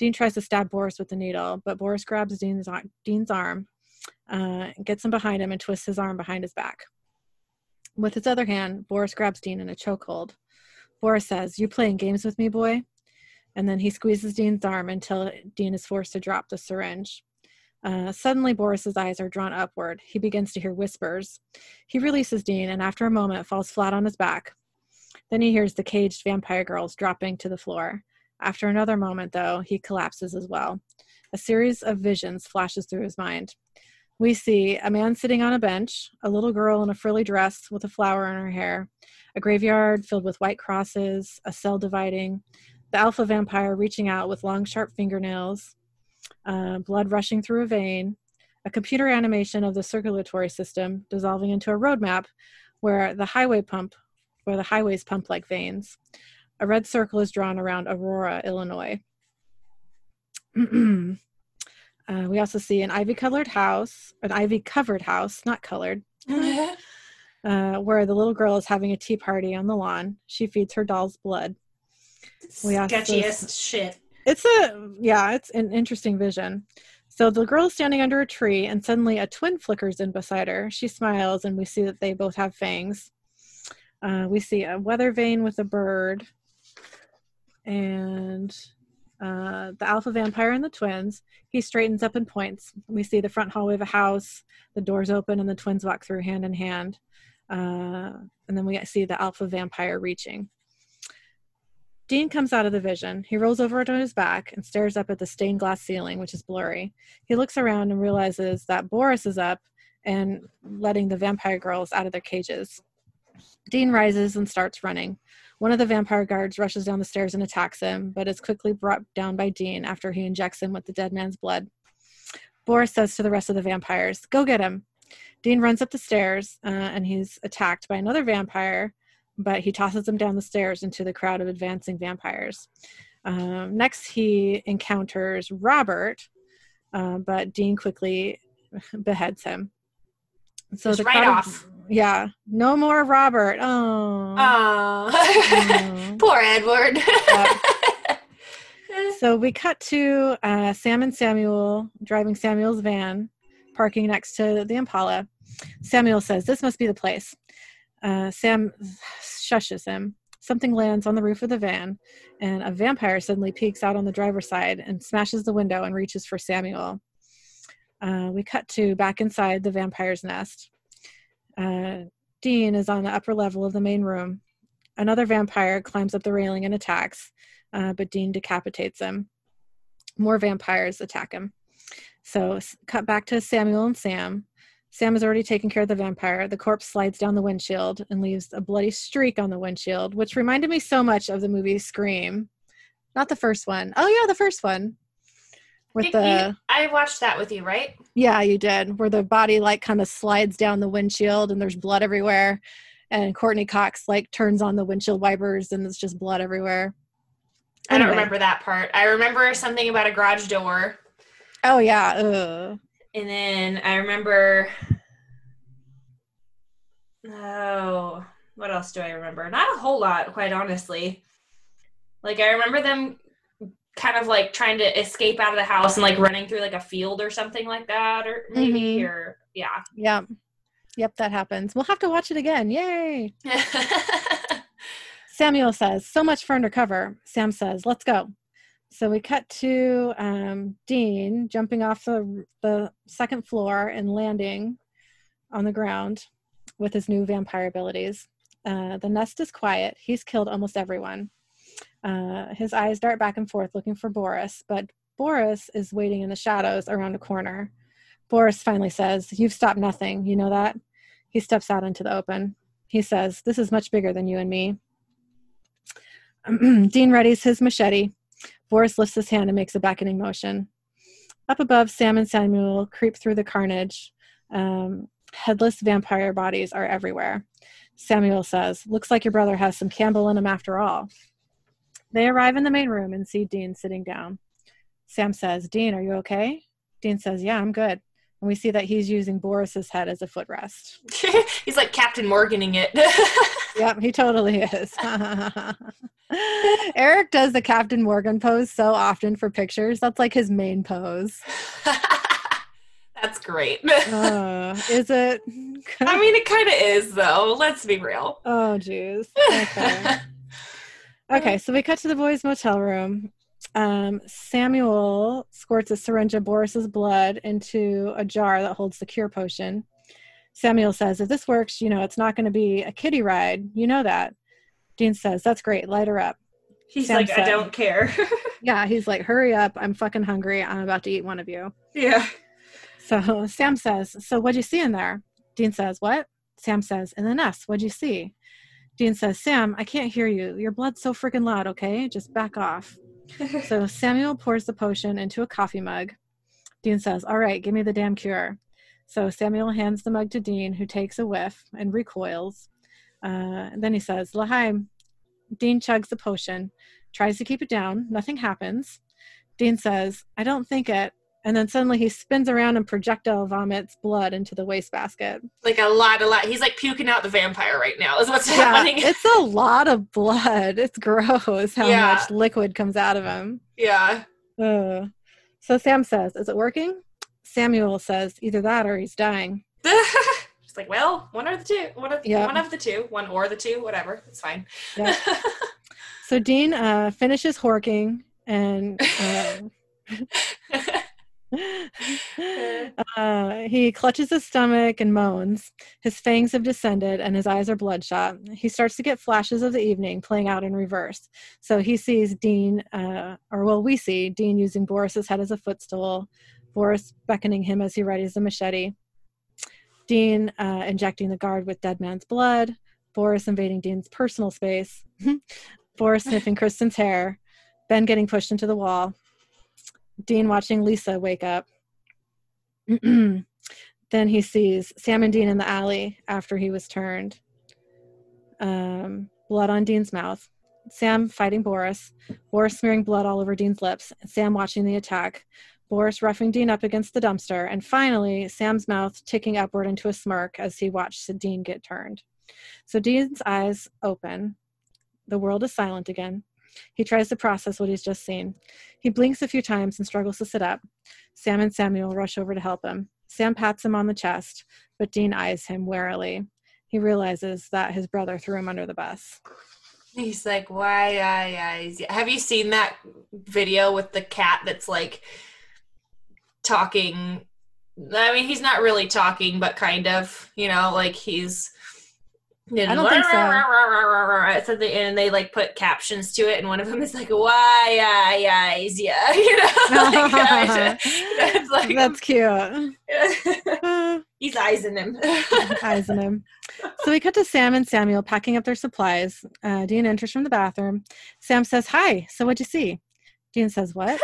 Dean tries to stab Boris with the needle, but Boris grabs Dean's, Dean's arm, uh, gets him behind him, and twists his arm behind his back. With his other hand, Boris grabs Dean in a chokehold. Boris says, You playing games with me, boy? And then he squeezes Dean's arm until Dean is forced to drop the syringe. Uh, suddenly, Boris's eyes are drawn upward. He begins to hear whispers. He releases Dean and, after a moment, falls flat on his back. Then he hears the caged vampire girls dropping to the floor. After another moment, though, he collapses as well. A series of visions flashes through his mind. We see a man sitting on a bench, a little girl in a frilly dress with a flower in her hair, a graveyard filled with white crosses, a cell dividing, the alpha vampire reaching out with long, sharp fingernails, uh, blood rushing through a vein, a computer animation of the circulatory system dissolving into a roadmap where the highway pump, where the highways pump like veins. A red circle is drawn around Aurora, Illinois. Uh, we also see an ivy colored house, an ivy covered house, not colored, uh, where the little girl is having a tea party on the lawn. She feeds her doll's blood. We also- Sketchiest shit. It's a, yeah, it's an interesting vision. So the girl is standing under a tree, and suddenly a twin flickers in beside her. She smiles, and we see that they both have fangs. Uh, we see a weather vane with a bird, and uh, the alpha vampire and the twins. He straightens up and points. We see the front hallway of a house. The doors open, and the twins walk through hand in hand. Uh, and then we see the alpha vampire reaching. Dean comes out of the vision. He rolls over on his back and stares up at the stained glass ceiling, which is blurry. He looks around and realizes that Boris is up and letting the vampire girls out of their cages. Dean rises and starts running. One of the vampire guards rushes down the stairs and attacks him, but is quickly brought down by Dean after he injects him with the dead man's blood. Boris says to the rest of the vampires, Go get him. Dean runs up the stairs uh, and he's attacked by another vampire but he tosses him down the stairs into the crowd of advancing vampires. Um, next, he encounters Robert, uh, but Dean quickly beheads him. So Just the right off. yeah, no more Robert. Oh, Oh. Poor Edward. So we cut to uh, Sam and Samuel driving Samuel's van, parking next to the Impala. Samuel says, This must be the place. Uh, Sam shushes him. Something lands on the roof of the van, and a vampire suddenly peeks out on the driver's side and smashes the window and reaches for Samuel. Uh, we cut to back inside the vampire's nest. Uh, Dean is on the upper level of the main room. Another vampire climbs up the railing and attacks, uh, but Dean decapitates him. More vampires attack him. So, cut back to Samuel and Sam. Sam has already taken care of the vampire. The corpse slides down the windshield and leaves a bloody streak on the windshield, which reminded me so much of the movie Scream. Not the first one. Oh yeah, the first one. With the I watched that with you, right? yeah, you did. Where the body like kind of slides down the windshield and there's blood everywhere. And Courteney Cox like turns on the windshield wipers and it's just blood everywhere. I don't Anyway. remember that part. I remember something about a garage door. Oh yeah. Ugh. And then I remember. Oh, what else do I remember? Not a whole lot, quite honestly. Like I remember them kind of like trying to escape out of the house and like running through like a field or something like that, or maybe, Mhm. or yeah. yeah Yep, that happens. We'll have to watch it again. Yay. Samuel says, So much for undercover. Sam says, Let's go. So we cut to um, Dean jumping off the, the second floor and landing on the ground with his new vampire abilities. Uh, the nest is quiet. He's killed almost everyone. Uh, his eyes dart back and forth looking for Boris, but Boris is waiting in the shadows around a corner. Boris finally says, You've stopped nothing. You know that? He steps out into the open. He says, This is much bigger than you and me. Dean readies his machete. Boris lifts his hand and makes a beckoning motion. Up above, Sam and Samuel creep through the carnage. Um, headless vampire bodies are everywhere. Samuel says, Looks like your brother has some Campbell in him after all. They arrive in the main room and see Dean sitting down. Sam says, Dean, are you okay? Dean says, Yeah, I'm good. And we see that he's using Boris's head as a footrest. He's like Captain Morganing it. Yep, he totally is. Eric does the Captain Morgan pose so often for pictures. That's like his main pose. That's great. Uh, is it? I mean, it kind of is, though. Let's be real. Oh, jeez. Okay. Okay, so we cut to the boys' motel room. Um, Samuel squirts a syringe of Boris's blood into a jar that holds the cure potion. Samuel says, If this works, you know, it's not going to be a kiddie ride. You know that. Dean says, That's great. Light her up. He's Sam like, I don't care. Yeah, he's like, Hurry up. I'm fucking hungry. I'm about to eat one of you. yeah. So Sam says, So what'd you see in there? Dean says, What? Sam says, In the nest, what'd you see? Dean says, Sam, I can't hear you. Your blood's so freaking loud, okay? Just back off. So Samuel pours the potion into a coffee mug. Dean says, All right, give me the damn cure. So Samuel hands the mug to Dean, who takes a whiff and recoils. Uh, and then he says, L'chaim. Dean chugs the potion, tries to keep it down. Nothing happens. Dean says, I don't think it. And then suddenly he spins around and projectile vomits blood into the wastebasket. Like a lot, a lot. He's like puking out the vampire right now. Is what's Yeah, happening. it's a lot of blood. It's gross how Yeah. much liquid comes out of him. yeah. Ugh. So Sam says, "Is it working?" Samuel says, "Either that or he's dying." It's like, well, one or the two. One of the, Yeah. one of the two. One or the two. Whatever. It's fine. So Dean uh, finishes horking and um, uh, he clutches his stomach and moans. His fangs have descended and his eyes are bloodshot. He starts to get flashes of the evening playing out in reverse. So he sees Dean, uh, or well, we see Dean using Boris's head as a footstool, Boris beckoning him as he readies the machete, Dean uh, injecting the guard with dead man's blood, Boris invading Dean's personal space, Boris sniffing Kristen's hair, Ben getting pushed into the wall, Dean watching Lisa wake up. then he sees Sam and Dean in the alley after he was turned. Um, blood on Dean's mouth. Sam fighting Boris. Boris smearing blood all over Dean's lips. Sam watching the attack. Boris roughing Dean up against the dumpster. And finally, Sam's mouth ticking upward into a smirk as he watched Dean get turned. So Dean's eyes open. The world is silent again. He tries to process what he's just seen. He blinks a few times and struggles to sit up. Sam and Samuel rush over to help him. Sam pats him on the chest, but Dean eyes him warily. He realizes that his brother threw him under the bus. He's like, why? I, have you seen that video with the cat that's like talking? I mean, he's not really talking, but kind of, you know, like he's. I don't think so. so. They, and they like put captions to it, and one of them is like, "Why, I, yeah," you know. like, it's like, That's cute. He's eyesing him. eyes on him. So we cut to Sam and Samuel packing up their supplies. Uh, Dean enters from the bathroom. Sam says, Hi, so what'd you see? Dean says, What?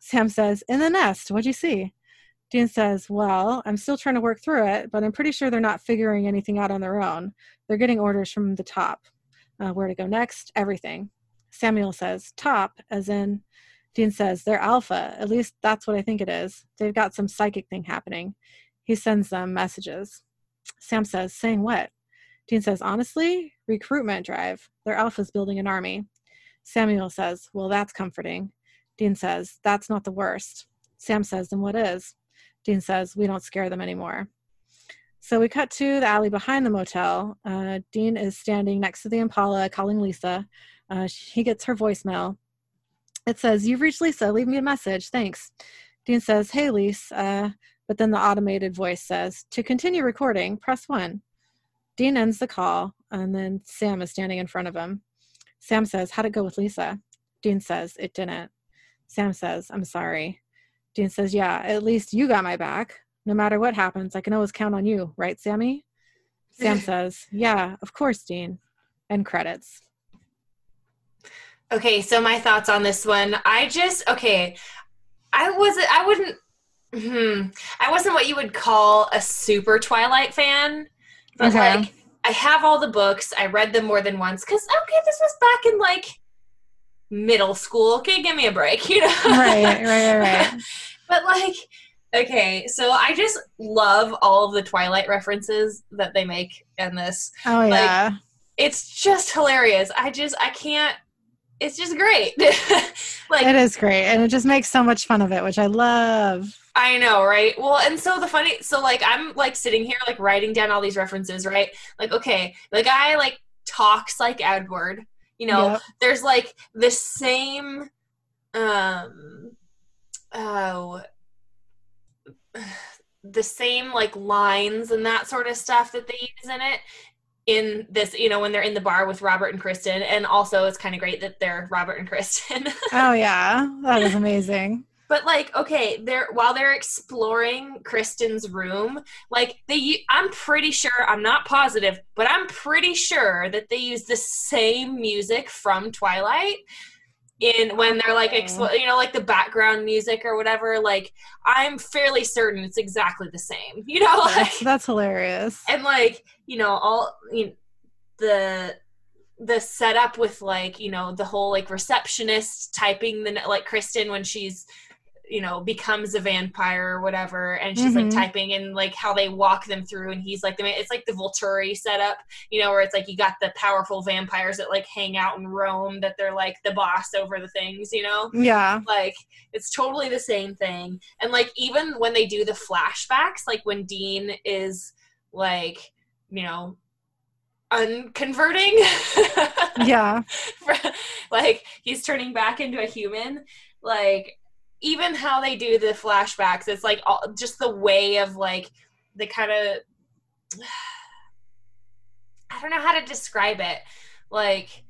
Sam says, In the nest, what'd you see? Dean says, Well, I'm still trying to work through it, but I'm pretty sure they're not figuring anything out on their own. They're getting orders from the top. Uh, where to go next? Everything. Samuel says, Top, as in, Dean says, They're alpha. At least that's what I think it is. They've got some psychic thing happening. He sends them messages. Sam says, Saying what? Dean says, Honestly, recruitment drive. Their alpha's building an army. Samuel says, Well, that's comforting. Dean says, That's not the worst. Sam says, Then what is? Dean says, We don't scare them anymore. So we cut to the alley behind the motel. Uh, Dean is standing next to the Impala calling Lisa. Uh, he gets her voicemail. It says, You've reached Lisa. Leave me a message. Thanks. Dean says, Hey, Lisa. Uh, but then the automated voice says, To continue recording, press one. Dean ends the call, and then Sam is standing in front of him. Sam says, How'd it go with Lisa? Dean says, It didn't. Sam says, I'm sorry. Dean says, Yeah, at least you got my back. No matter what happens, I can always count on you, right, Sammy? Sam says, Yeah, of course, Dean. And credits. Okay, so my thoughts on this one. I just okay. I wasn't. I wouldn't. Hmm. I wasn't what you would call a super Twilight fan, but Okay. like I have all the books. I read them more than once because okay, this was back in like middle school. Okay, give me a break, you know. Right, right, right, but like, okay, so I just love all of the Twilight references that they make in this Oh, yeah. it's just hilarious. I just I can't. It's just great. like it is great. And it just makes so much fun of it, which I love. I know, right? Well, and so the funny, so like I'm like sitting here like writing down all these references, right? Like okay, the guy like talks like Edward. You know, Yep. there's like the same um oh the same like lines and that sort of stuff that they use in it in this you know when they're in the bar with robert and kristen and also it's kind of great that they're robert and kristen Oh, yeah. That is amazing. But like okay they're while they're exploring kristen's room like they i'm pretty sure i'm not positive but i'm pretty sure that they use the same music from twilight in when they're like expl- you know like the background music or whatever like i'm fairly certain it's exactly the same you know like That's, that's hilarious. and like you know all you know, the the setup with like you know the whole like receptionist typing the like kristen when she's you know becomes a vampire or whatever and she's like Mhm. typing and like how they walk them through and he's like the man it's like the Volturi setup you know where it's like you got the powerful vampires that like hang out in Rome that they're like the boss over the things you know Yeah. like it's totally the same thing and like even when they do the flashbacks like when dean is like you know unconverting Yeah. like he's turning back into a human like even how they do the flashbacks it's like all, just the way of like the kind of i don't know how to describe it like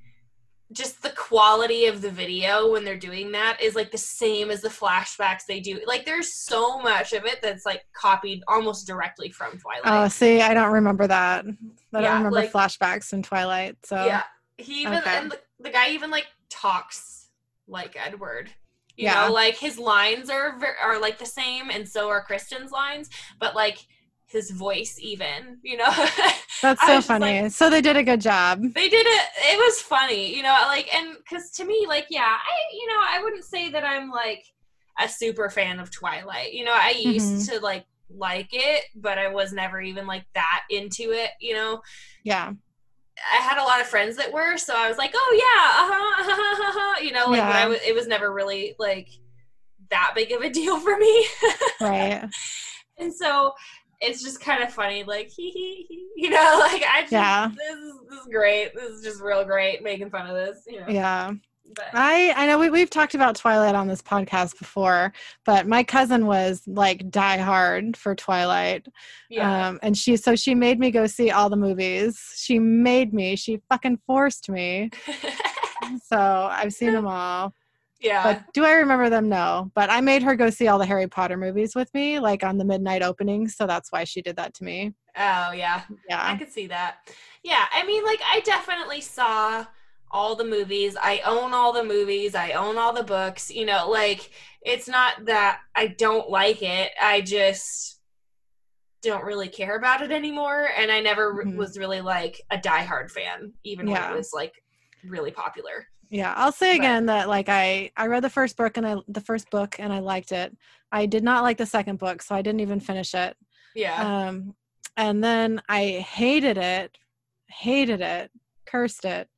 just the quality of the video when they're doing that is like the same as the flashbacks they do like there's so much of it that's like copied almost directly from twilight Oh, see, I don't remember that. I Yeah, don't remember like- flashbacks in Twilight. So Yeah. He even Okay. and the, the guy even like talks like Edward. You Yeah. know, like his lines are are like the same and so are Kristen's lines, but like his voice even, you know. that's so funny. like- so they did a good job. they did it it was funny, you know, like and cuz to me like yeah, I you know, I wouldn't say that I'm like a super fan of Twilight. You know, I used Mm-hmm. to like like it, but I was never even like that into it, you know. Yeah. I had a lot of friends that were, so I was like, oh yeah, uh-huh, uh-huh, uh-huh, you know, like when I Yeah. was, it was never really like that big of a deal for me, Right. and so it's just kind of funny, like hee hee hee, you know, like I just Yeah. this is this is great, this is just real great, making fun of this, you know, Yeah. But I I know we we've talked about Twilight on this podcast before, but my cousin was like die hard for Twilight. yeah, Um and she so she made me go see all the movies. She made me. She fucking forced me. So I've seen them all. yeah, But do I remember them? No. But I made her go see all the Harry Potter movies with me, like on the midnight openings. So that's why she did that to me. oh yeah, Yeah. I could see that. Yeah, I mean, like I definitely saw all the movies. I own all the movies. I own all the books. You know, like it's not that I don't like it. I just don't really care about it anymore. And I never r Mhm. was really like a diehard fan, even when it was like really popular. Yeah, I'll say But- again that like I I read the first book and I the first book and I liked it. I did not like the second book, so I didn't even finish it. Yeah. Um and then I hated it, hated it, cursed it.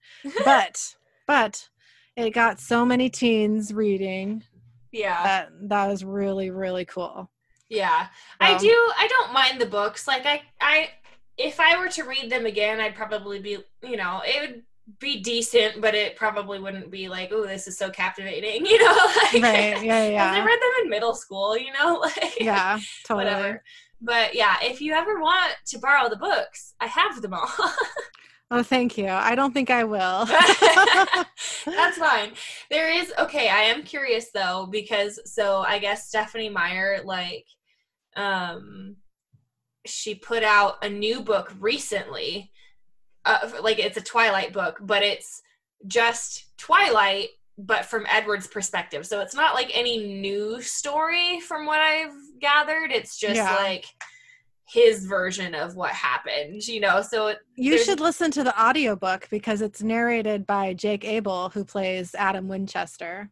But but it got so many teens reading yeah. that that was really really cool. Yeah. I Um, do I don't mind the books. Like I I if I were to read them again, I'd probably be, you know, it would be decent, but it probably wouldn't be like, oh, this is so captivating, you know? Like, Right. yeah. I read them in middle school, you know, like Yeah, totally. whatever. But yeah, if you ever want to borrow the books, I have them all. Oh, thank you. I don't think I will. That's fine. There is okay, I am curious though, because so I guess Stephenie Meyer, like, um she put out a new book recently. Uh, like it's a Twilight book, but it's just Twilight, but from Edward's perspective. So it's not like any new story from what I've gathered. It's just Yeah. like his version of what happened, you know. So it, You should listen to the audiobook because it's narrated by Jake Abel, who plays Adam Winchester.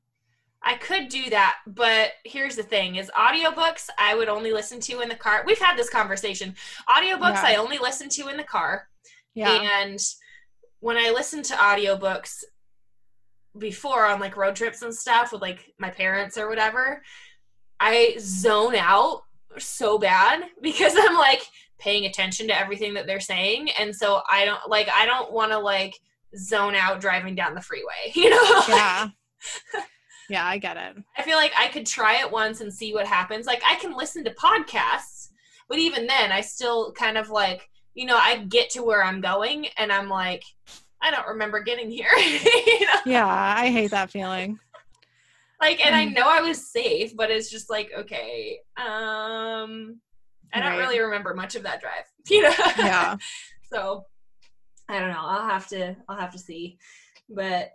I could do that, but here's the thing is audiobooks I would only listen to in the car. We've had this conversation. Audiobooks Yeah. I only listen to in the car. Yeah. And when I listen to audiobooks before on like road trips and stuff with like my parents or whatever, I zone out so bad because I'm like paying attention to everything that they're saying and so I don't like I don't want to like zone out driving down the freeway, you know? yeah. Yeah, I get it. I feel like I could try it once and see what happens. Like I can listen to podcasts, but even then I still kind of like, you know, I get to where I'm going and I'm like, I don't remember getting here. you know? Yeah, I hate that feeling. Like and I Mm. know I was safe, but it's just like, okay, um I don't Right. really remember much of that drive. You know? Yeah. so I don't know. I'll have to I'll have to see. But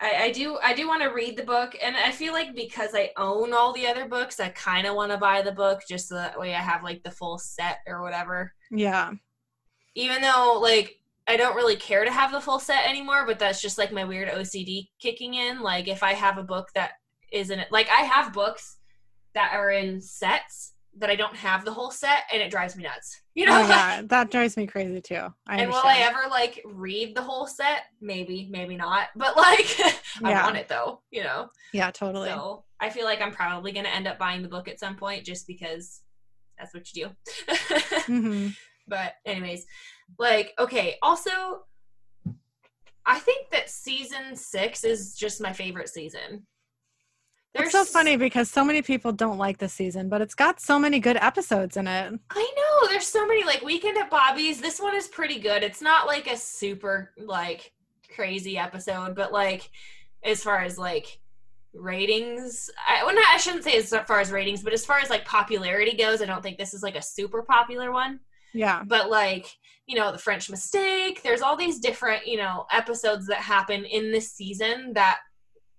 I, I do I do want to read the book and I feel like because I own all the other books, I kinda wanna buy the book just so that way I have like the full set or whatever. Yeah. Even though like I don't really care to have the full set anymore, but that's just like my weird OCD kicking in. Like if I have a book that isn't it like I have books that are in sets that I don't have the whole set and it drives me nuts. You know? Oh, yeah, that drives me crazy too. I and will I ever like read the whole set? Maybe, maybe not. But like I Yeah. want it though, you know. yeah, totally. So I feel like I'm probably gonna end up buying the book at some point just because that's what you do. hmm but anyways, like okay, also I think that season six is just my favorite season. It's so funny because so many people don't like this season, but it's got so many good episodes in it. I know there's so many like Weekend at Bobby's. This one is pretty good. It's not like a super like crazy episode, but like as far as like ratings, I well, not, I shouldn't say as far as ratings, but as far as like popularity goes, I don't think this is like a super popular one. Yeah. But like you know, the French Mistake. There's all these different you know episodes that happen in this season that.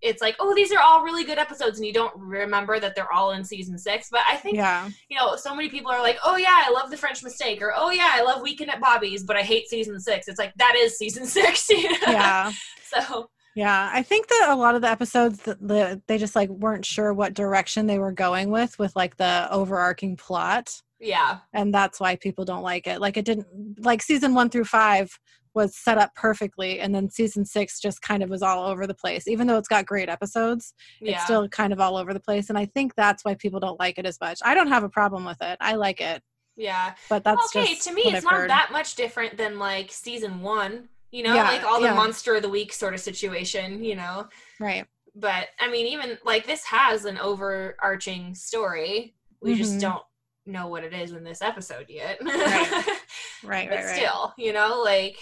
It's like, oh, these are all really good episodes, and you don't remember that they're all in season six. But I think Yeah. you know, so many people are like, "Oh yeah, I love the French Mistake," or "Oh yeah, I love Weekend at Bobby's," but I hate season six. It's like that is season six. Yeah. So Yeah, I think that a lot of the episodes that the, they just like weren't sure what direction they were going with with like the overarching plot, yeah, and that's why people don't like it. Like it didn't like season 1 through 5 was set up perfectly and then season 6 just kind of was all over the place. Even though it's got great episodes, yeah, it's still kind of all over the place and I think that's why people don't like it as much. I don't have a problem with it. I like it, yeah. but that's okay, just to me, it's I've not heard. that much different than like season one. You know, Yeah, like all the yeah. monster of the week sort of situation. You know, right. but I mean, even like this has an overarching story. We just Mhm. don't know what it is in this episode yet. Right. Right, but right, right. still, you know, like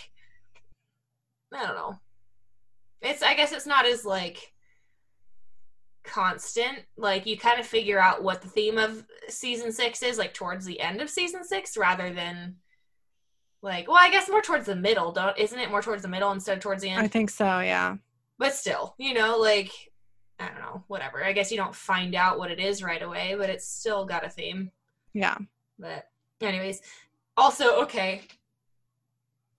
I don't know. It's I guess it's not as like constant. Like you kind of figure out what the theme of season six is, like towards the end of season six, rather than like well, I guess more towards the middle, don't isn't it more towards the middle instead of towards the end? I think so, yeah. but still, you know, like I don't know, whatever. I guess you don't find out what it is right away, but it's still got a theme. Yeah. But anyways, also okay.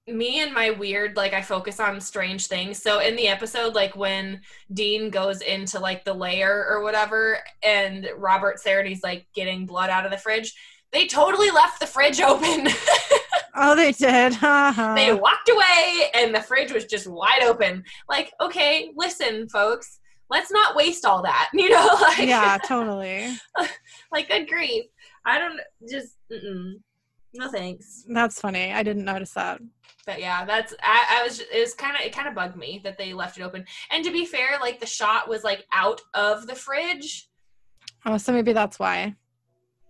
Me and my weird like I focus on strange things. So in the episode like when Dean goes into like the lair or whatever and Robert's already like getting blood out of the fridge, they totally left the fridge open. Oh, they did. Uh-huh. they walked away and the fridge was just wide open. Like, okay, listen folks, let's not waste all that. You know, like yeah, totally. like good grief. I don't just mm-mm. no thanks. That's funny. I didn't notice that. But yeah, that's I, I was it was kind of it kind of bugged me that they left it open. And to be fair, like the shot was like out of the fridge, Oh, so maybe that's why.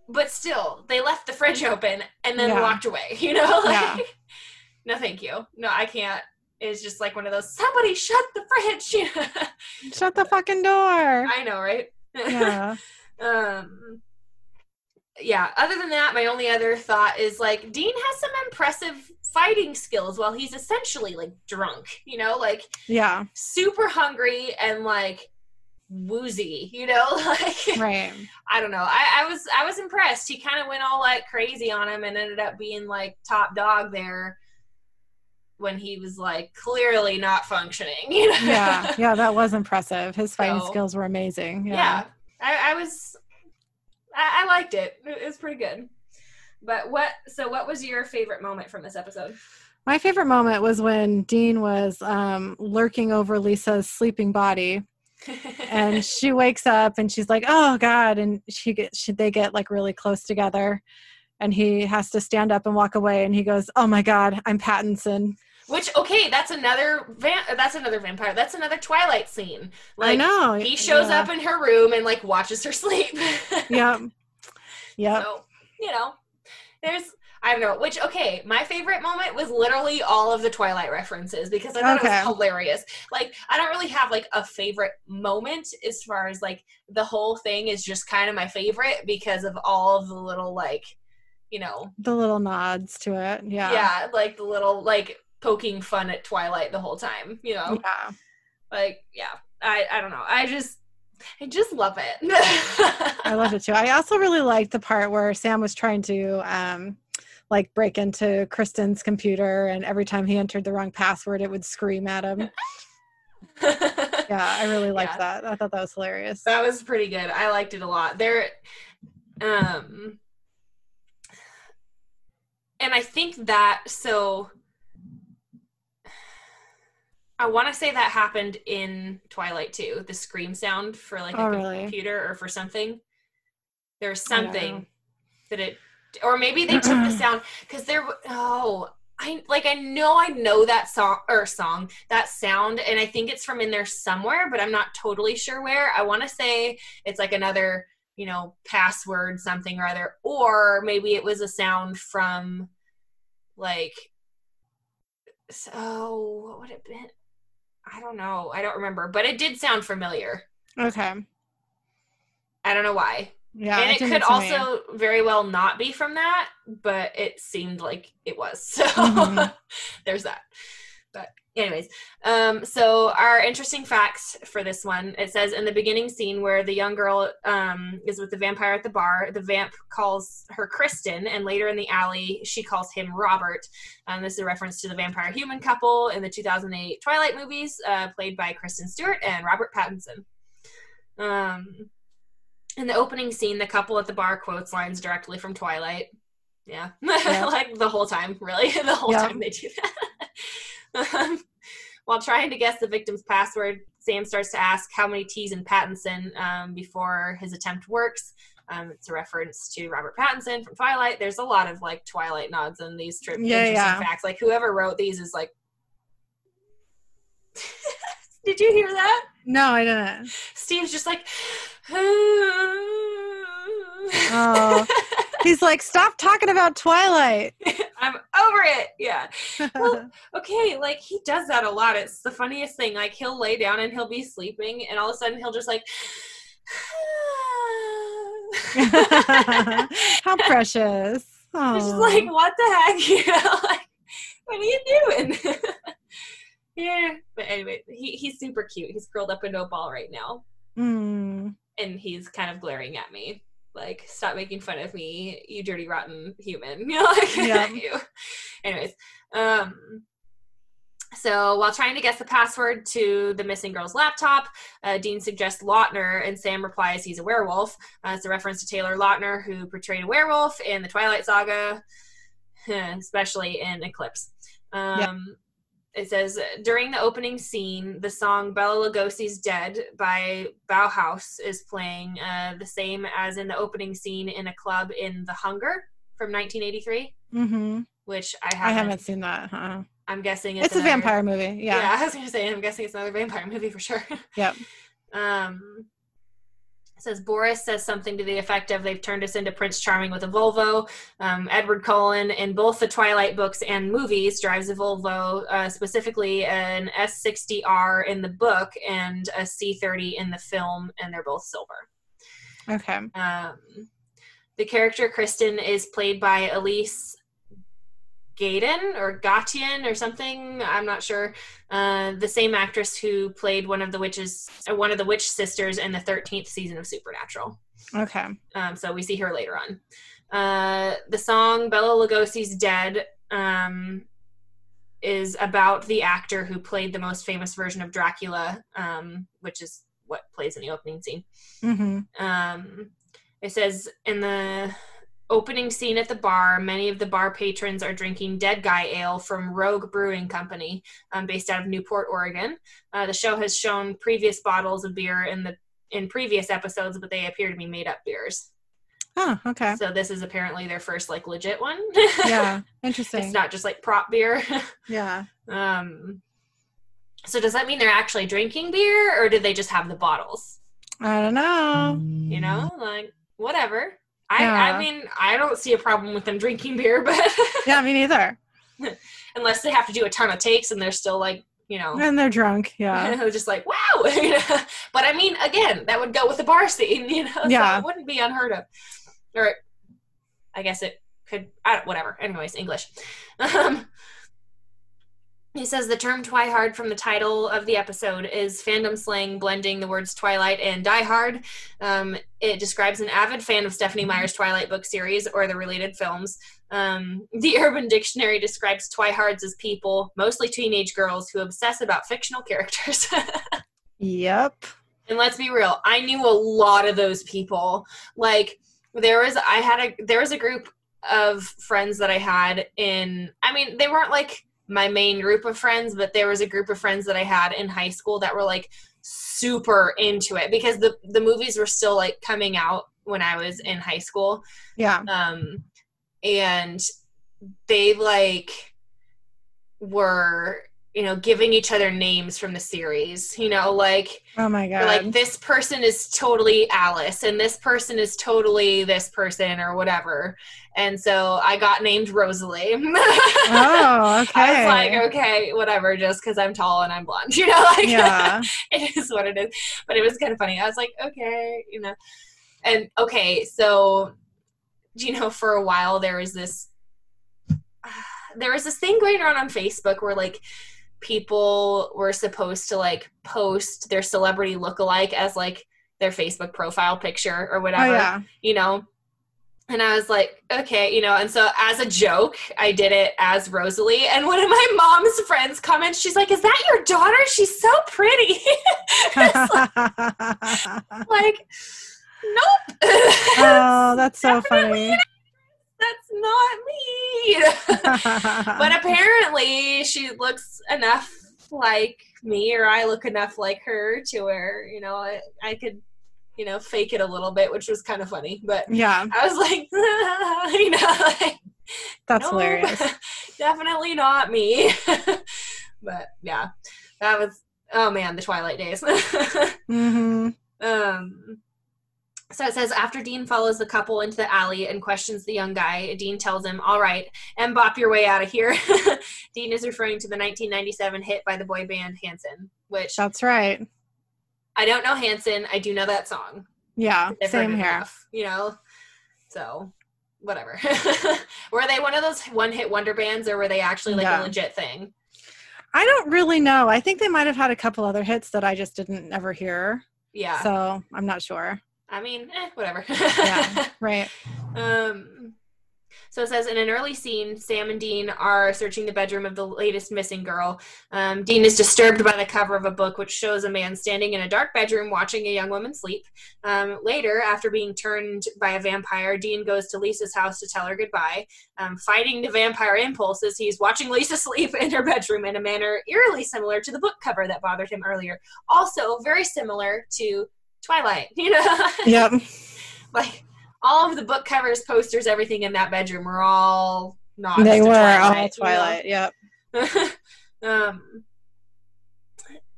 but still they left the fridge open and then Yeah. walked away. You know, like Yeah. no, thank you. No, I can't. It's just like one of those. Somebody shut the fridge. Shut the fucking door. I know, right? Yeah. um yeah other than that my only other thought is like dean has some impressive fighting skills while he's essentially like drunk you know like Yeah. super hungry and like woozy you know like Right. i don't know I, I was i was impressed he kind of went all like crazy on him and ended up being like top dog there when he was like clearly not functioning you know Yeah. Yeah, that was impressive. His fighting So- skills were amazing. yeah, Yeah. I, I was I, I liked it it it was pretty good but what so what was your favorite moment from this episode My favorite moment was when Dean was um, lurking over Lisa's sleeping body and she wakes up and she's like, "Oh God!" And she get she, they get like really close together, and he has to stand up and walk away, and he goes, "Oh my God, I'm Pattinson." Which okay that's another van- that's another vampire that's another twilight scene like I know he shows yeah. up in her room and like watches her sleep yeah. Yeah. so you know there's I don't know. Which okay, my favorite moment was literally all of the Twilight references because I thought it was hilarious. Like I don't really have like a favorite moment as far as like the whole thing is just kind of my favorite because of all of the little like, you know, The little nods to it. Yeah. yeah, like the little like poking fun at Twilight the whole time. You know, Yeah. like yeah, I I don't know. I just I just love it. I love it too. I also really liked the part where Sam was trying to um like break into Kristen's computer and every time he entered the wrong password it would scream at him. Yeah, I really liked Yeah. that. I thought that was hilarious. That was pretty good. I liked it a lot. There um and I think that so I want to say that happened in Twilight too. The scream sound for like Oh, a really? computer or for something. There's I don't know. something that it or maybe they took the sound cuz there oh I like I know I know that song or song that sound and I think it's from in there somewhere but I'm not totally sure where. I want to say it's like another you know password something or other or maybe it was a sound from like so oh, what would it been i don't know i don't remember but it did sound familiar Okay. i don't know why Yeah. and it could to me. also very well not be from that but it seemed like it was so Mhm. there's that but anyways um so our interesting facts for this one it says in the beginning scene where the young girl um is with the vampire at the bar the vamp calls her kristen and later in the alley she calls him robert. Um, this is a reference to the vampire human couple in the 2008 twilight movies uh, played by kristen stewart and robert pattinson. Um in the opening scene the couple at the bar quotes lines directly from twilight. Yeah, Yeah. like the whole time really. The whole Yeah. time they do that while trying to guess the victim's password sam starts to ask how many t's in pattinson um, before his attempt works um, it's a reference to robert pattinson from twilight there's a lot of like twilight nods in these trip Yeah, interesting yeah. facts like whoever wrote these is like did you hear that No, I didn't. steve's just like Oh. He's like, stop talking about Twilight. I'm over it. Yeah. Well, okay, like he does that a lot. It's the funniest thing. Like he'll lay down and he'll be sleeping, and all of a sudden he'll just like. How precious. It's just like, what the heck? You know, like, what are you doing? yeah. But anyway, he, he's super cute. He's curled up into a ball right now, Mm. and he's kind of glaring at me. Like, stop making fun of me, you dirty rotten human. You know, like Yeah. you. Anyways, um, so while trying to guess the password to the missing girl's laptop, uh, Dean suggests Lautner, and Sam replies he's a werewolf. Uh, it's a reference to Taylor Lautner, who portrayed a werewolf in the Twilight Saga, especially in Eclipse. Um, It says during the opening scene, the song Bela Lugosi's "Dead" by Bauhaus is playing, uh, the same as in the opening scene in a club in The Hunger from 1983, hmm which I I haven't. haven't seen that. Uh-uh. I'm guessing it's, It's a vampire movie. Yeah. Yeah. I was gonna say I'm guessing it's another vampire movie for sure. Yep. Um, says Boris says something to the effect of "They've turned us into Prince Charming with a Volvo." Um, Edward Cullen in both the Twilight books and movies drives a Volvo, uh, specifically an S60R in the book and a C30 in the film, and they're both silver. Okay. Um, the character Kristen is played by Elise Gaten or Gatian or something. I'm not sure. Uh, the same actress who played one of the witches, or one of the witch sisters in the 13th season of Supernatural. Okay. Um, so we see her later on. Uh, the song Bela Lugosi's "Dead" um, is about the actor who played the most famous version of Dracula, um, which is what plays in the opening scene. hmm Um, it says in the opening scene at the bar, many of the bar patrons are drinking Dead Guy Ale from Rogue Brewing Company, um, based out of Newport, Oregon. Uh, the show has shown previous bottles of beer in the in previous episodes, but they appear to be made up beers. Oh, okay. So this is apparently their first like legit one. Yeah. Interesting. it's not just like prop beer. yeah. um, so does that mean they're actually drinking beer, or do they just have the bottles? I don't know. you know like whatever i Yeah. i mean i don't see a problem with them drinking beer but Yeah, me neither. unless they have to do a ton of takes and they're still like you know And they're drunk. Yeah. they're just like wow you know? but i mean again that would go with the bar scene you know so Yeah. it wouldn't be unheard of or i guess it could I, whatever anyways english um he says the term Twihard from the title of the episode is fandom slang blending the words Twilight and Die Hard. Um, it describes an avid fan of Stephenie Meyer's Twilight book series or the related films. Um, the Urban Dictionary describes Twihards as people, mostly teenage girls, who obsess about fictional characters. Yep. And let's be real, I knew a lot of those people. Like there was I had a there was a group of friends that I had in I mean, they weren't like my main group of friends, but there was a group of friends that I had in high school that were like super into it because the the movies were still like coming out when I was in high school. Yeah. Um and they like were you know giving each other names from the series you know like Oh my god. like this person is totally alice and this person is totally this person or whatever and so i got named rosalie oh, okay. i was like okay whatever just because i'm tall and i'm blonde you know like Yeah. it is what it is but it was kind of funny i was like okay you know and okay so you know for a while there was this there was this thing going around on facebook where like people were supposed to like post their celebrity lookalike as like their facebook profile picture or Oh whatever yeah. you know and I was like, okay, you know, and so as a joke, I did it as Rosalie. And one of my mom's friends comments, she's like, Is that your daughter? She's so pretty. like, nope. oh, that's so funny. That's not me. but apparently, she looks enough like me, or I look enough like her to where, you know, I, I could, you know, fake it a little bit, which was kind of funny. But yeah, I was like, you know, like, that's no, hilarious. definitely not me. but yeah, that was, oh man, the Twilight days. hmm Um, so it says after Dean follows the couple into the alley and questions the young guy, Dean tells him, "All right, and bop your way out of here." Dean is referring to the 1997 hit by the boy band Hanson, which That's right. I don't know Hanson. I do know that song. Yeah, same here. enough, you know. So whatever. were they one of those one-hit wonder bands, or were they actually like Yeah. a legit thing? I don't really know. I think they might have had a couple other hits that I just didn't ever hear. Yeah. So I'm not sure. I mean, eh, whatever. Yeah, right. Um, so it says in an early scene, Sam and Dean are searching the bedroom of the latest missing girl. Um, Dean is disturbed by the cover of a book which shows a man standing in a dark bedroom watching a young woman sleep. Um, later, after being turned by a vampire, Dean goes to Lisa's house to tell her goodbye. Um, fighting the vampire impulses, he's watching Lisa sleep in her bedroom in a manner eerily similar to the book cover that bothered him earlier. Also, very similar to Twilight. You know? Yep. like all of the book covers, posters, everything in that bedroom were all not. they were all you know? Twilight. Yep. um,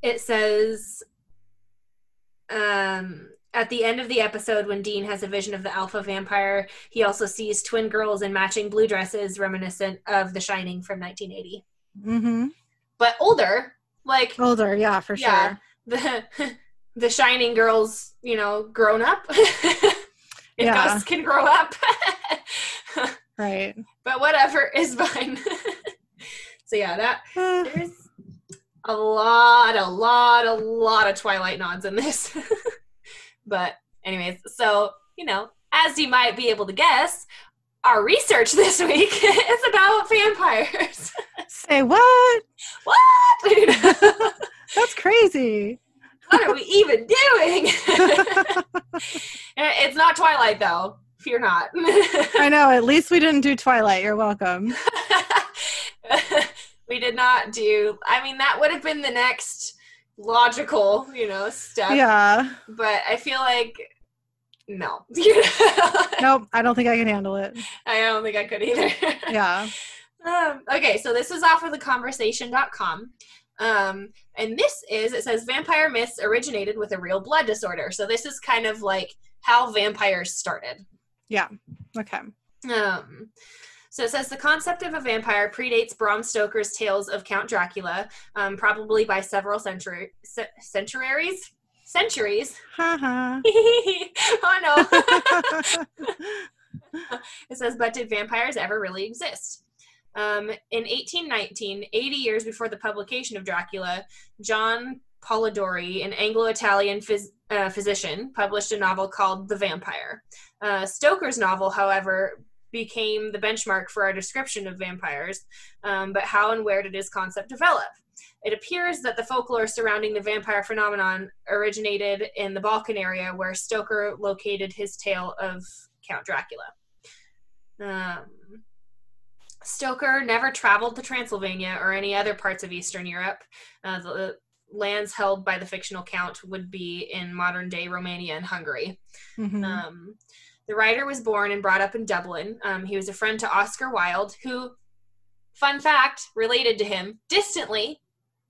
it says um, at the end of the episode, when Dean has a vision of the alpha vampire, he also sees twin girls in matching blue dresses, reminiscent of The Shining from 1980, Mm-hmm. but older. Like Older, yeah, for Yeah. sure. the the Shining girls, you know, grown up. if Yeah. ghosts can grow up. Right. but whatever is fine. so yeah, that Uh, there's a lot, a lot, a lot of Twilight nods in this. but anyways, so you know, as you might be able to guess, our research this week is about vampires. say what? what? That's crazy. What are we even doing? it's not Twilight though. Fear not. I know. At least we didn't do Twilight. You're welcome. we did not do. I mean, that would have been the next logical, you know, step. Yeah. But I feel like no. Nope. I don't think I can handle it. I don't think I could either. Yeah. Um, okay, so this is off of theconversation.com. Um, and this is, it says vampire myths originated with a real blood disorder. So this is kind of like how vampires started. Yeah. Okay. Um, so it says the concept of a vampire predates Bram Stoker's tales of Count Dracula, um, probably by several century, ce- centuries. Centuries. Ha oh no. It says, but did vampires ever really exist? Um, in 1819, 80 years before the publication of Dracula, John Polidori, an Anglo-Italian phys- uh, physician, published a novel called The Vampire. Uh, Stoker's novel, however, became the benchmark for our description of vampires, um, but how and where did his concept develop? It appears that the folklore surrounding the vampire phenomenon originated in the Balkan area where Stoker located his tale of Count Dracula. Um, Stoker never traveled to Transylvania or any other parts of Eastern Europe. Uh, the lands held by the fictional count would be in modern day Romania and Hungary. Mhm. Um, the writer was born and brought up in Dublin. Um, he was a friend to Oscar Wilde, who, fun fact, related to him distantly,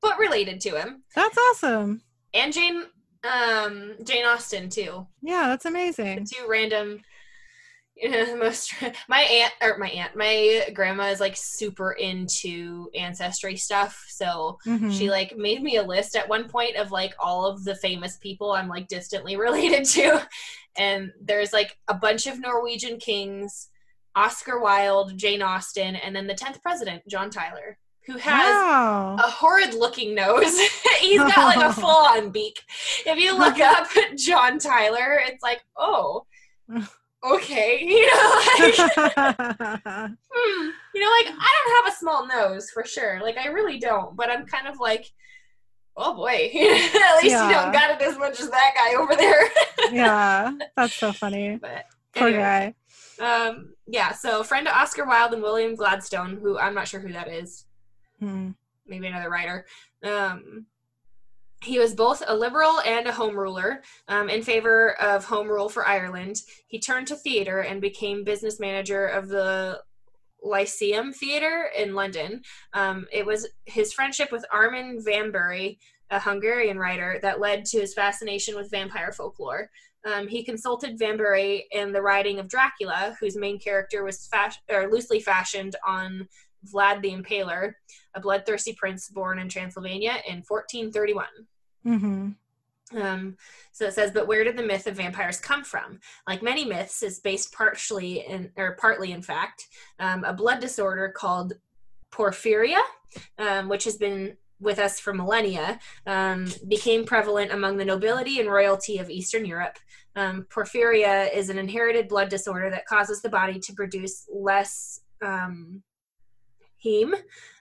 but related to him, That's awesome. and Jane um, Jane Austen too. Yeah, that's The amazing. two random. most my aunt or my aunt my grandma is like super into ancestry stuff so Mhm. she like made me a list at one point of like all of the famous people i'm like distantly related to and there's like a bunch of norwegian kings oscar wilde jane austen and then the 10th president john tyler who has wow. a horrid looking nose he's got like a full on beak if you look up john tyler it's like oh okay you know like hmm, you know, like I don't have a small nose for sure. Like I really don't, but I'm kind of like, oh boy, at least you don't got it as much as that guy over there. yeah, that's so funny. but Poor anyway, guy. um, yeah. So friend to Oscar Wilde and William Gladstone, who I'm not sure who that is. Hmm. Maybe another writer. Um, he was both a liberal and a home ruler um, in favor of home rule for Ireland. He turned to theater and became business manager of the Lyceum Theatre in London. Um, it was his friendship with Armin Vambery, a Hungarian writer, that led to his fascination with vampire folklore. Um, he consulted Vambery in the writing of Dracula, whose main character was or loosely fashioned on Vlad the Impaler, a bloodthirsty prince born in Transylvania in 1431. Mhm. Um, so it says, but where did the myth of vampires come from? Like many myths, it's based partially in, or partly, in fact, um, a blood disorder called porphyria, um, which has been with us for millennia, um, became prevalent among the nobility and royalty of Eastern Europe. Um, porphyria is an inherited blood disorder that causes the body to produce less um, heme,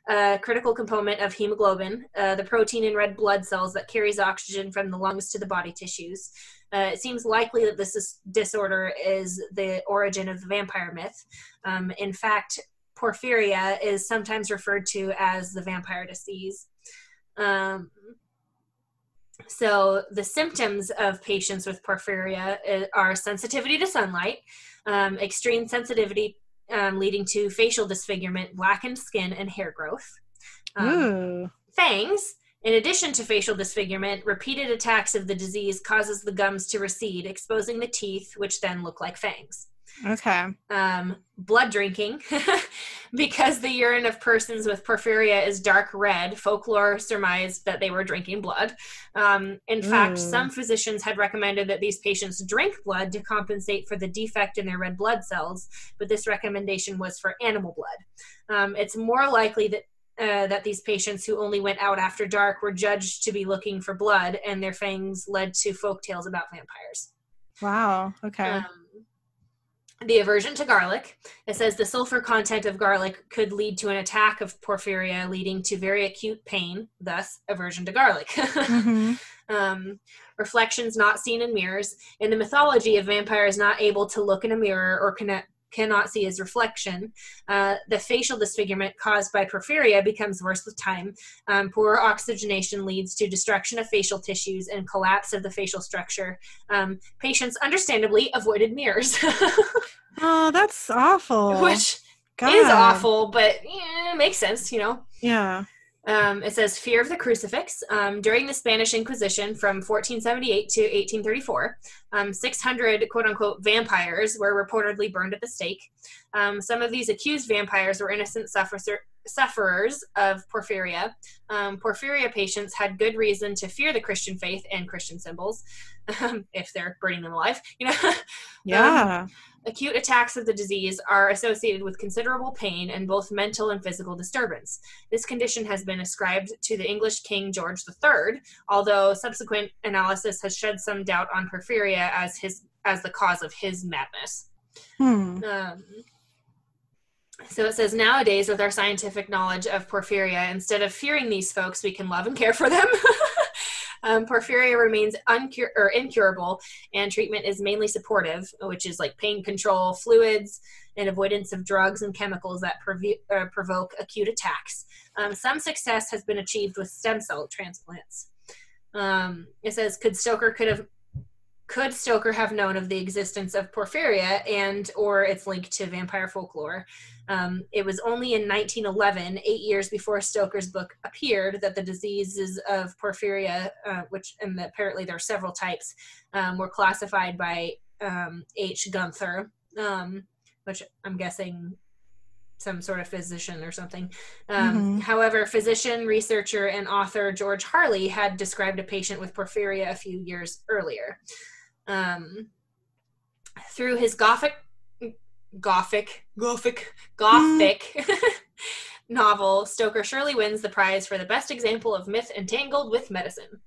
a critical component of hemoglobin, uh, the protein in red blood cells that carries oxygen from the lungs to the body tissues. Uh, it seems likely that this is, disorder is the origin of the vampire myth. Um, in fact, porphyria is sometimes referred to as the vampire disease. Um, so, the symptoms of patients with porphyria uh, are sensitivity to sunlight, um, extreme sensitivity um, leading to facial disfigurement, blackened skin, and hair growth. Um, fangs in addition to facial disfigurement repeated attacks of the disease causes the gums to recede exposing the teeth which then look like fangs Okay. um, blood drinking because the urine of persons with porphyria is dark red folklore surmised that they were drinking blood um, in fact some physicians had recommended that these patients drink blood to compensate for the defect in their red blood cells but this recommendation was for animal blood um, it's more likely that uh, that these patients who only went out after dark were judged to be looking for blood, and their fangs led to folk tales about vampires. Wow. Okay. Um, the aversion to garlic. It says the sulfur content of garlic could lead to an attack of porphyria, leading to very acute pain, thus, aversion to garlic. hmm um, reflections not seen in mirrors. In the mythology, a vampire is not able to look in a mirror or connect, cannot see his reflection. Uh, the facial disfigurement caused by porphyria becomes worse with time. Um, poor oxygenation leads to destruction of facial tissues and collapse of the facial structure. Um, patients understandably avoided mirrors, Oh, that's awful. which God. is awful, but yeah, it makes sense, you know. Yeah. Um, it says fear of the crucifix. Um, during the Spanish Inquisition from 1478 to 1834, um, 600 quote unquote vampires were reportedly burned at the stake. Um, some of these accused vampires were innocent suffer- sufferers of porphyria. Um, porphyria patients had good reason to fear the Christian faith and Christian symbols, if they're burning them alive. You know, Yeah. Acute attacks of the disease are associated with considerable pain and both mental and physical disturbance. This condition has been ascribed to the English King George III, although subsequent analysis has shed some doubt on porphyria as his as the cause of his madness. hmm. Um, So it says nowadays, with our scientific knowledge of porphyria, instead of fearing these folks, we can love and care for them. um, porphyria remains uncur- or incurable, and treatment is mainly supportive, which is like pain control, fluids, and avoidance of drugs and chemicals that uh, provoke acute attacks. Um, some success has been achieved with stem cell transplants. Um, it says, could Stoker could have could Stoker have known of the existence of porphyria and or its link to vampire folklore? Um, it was only in 1911, eight years before Stoker's book appeared, that the diseases of porphyria, uh, which and apparently there are several types, um, were classified by um, H. Gunther, um, which I'm guessing some sort of physician or something. Um, Mhm. However, physician, researcher, and author George Harley had described a patient with porphyria a few years earlier. Um, through his gothic, gothic, gothic, gothic novel, Stoker surely wins the prize for the best example of myth entangled with medicine.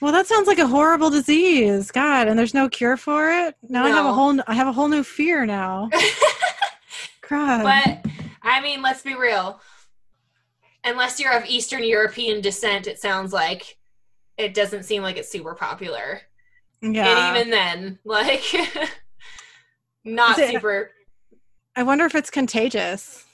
Well, that sounds like a horrible disease. God, and there's no cure for it. Now I have a whole I have a whole new fear now. God. But I mean, let's be real. Unless you're of Eastern European descent, it sounds like it doesn't seem like it's super popular. Yeah. And even then, like, not it- super. I wonder if it's contagious.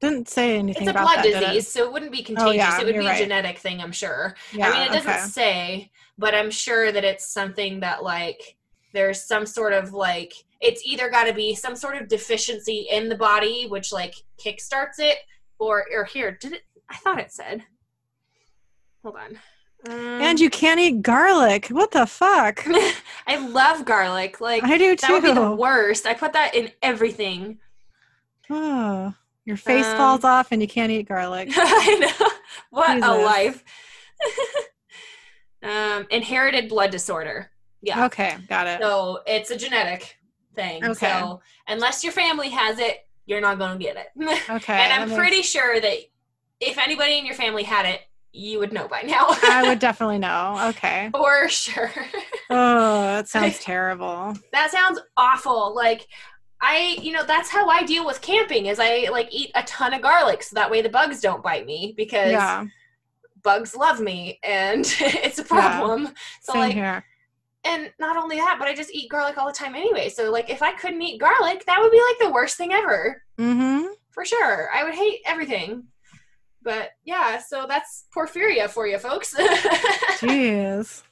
Didn't say anything It's a about blood that, did it? disease, so it wouldn't be oh, contagious. yeah, it would be right. a genetic thing, I'm sure. Yeah, I mean, it doesn't okay. say, but I'm sure that it's something that like there's some sort of like it's either got to be some sort of deficiency in the body, which like kickstarts it, or or here did it? I thought it said. Hold on. And you can't eat garlic. What the fuck? I love garlic. Like I do too. that would be the worst. I put that in everything. Oh, your face Um, falls off and you can't eat garlic. I know. What a life. um, inherited blood disorder. Yeah. Okay, got it. So it's a genetic thing. Okay. So unless your family has it, you're not going to get it. Okay. and I'm pretty sure that if anybody in your family had it, you would know by now. I would definitely know. Okay. For sure. Oh, that sounds terrible. that sounds awful. Like I, you know, that's how I deal with camping is I like eat a ton of garlic so that way the bugs don't bite me because Yeah. bugs love me and it's a problem. So Same like here. and not only that, but I just eat garlic all the time anyway. So like if I couldn't eat garlic, that would be like the worst thing ever. Mm-hmm. For sure. I would hate everything. But yeah, so that's porphyria for you folks. Jeez.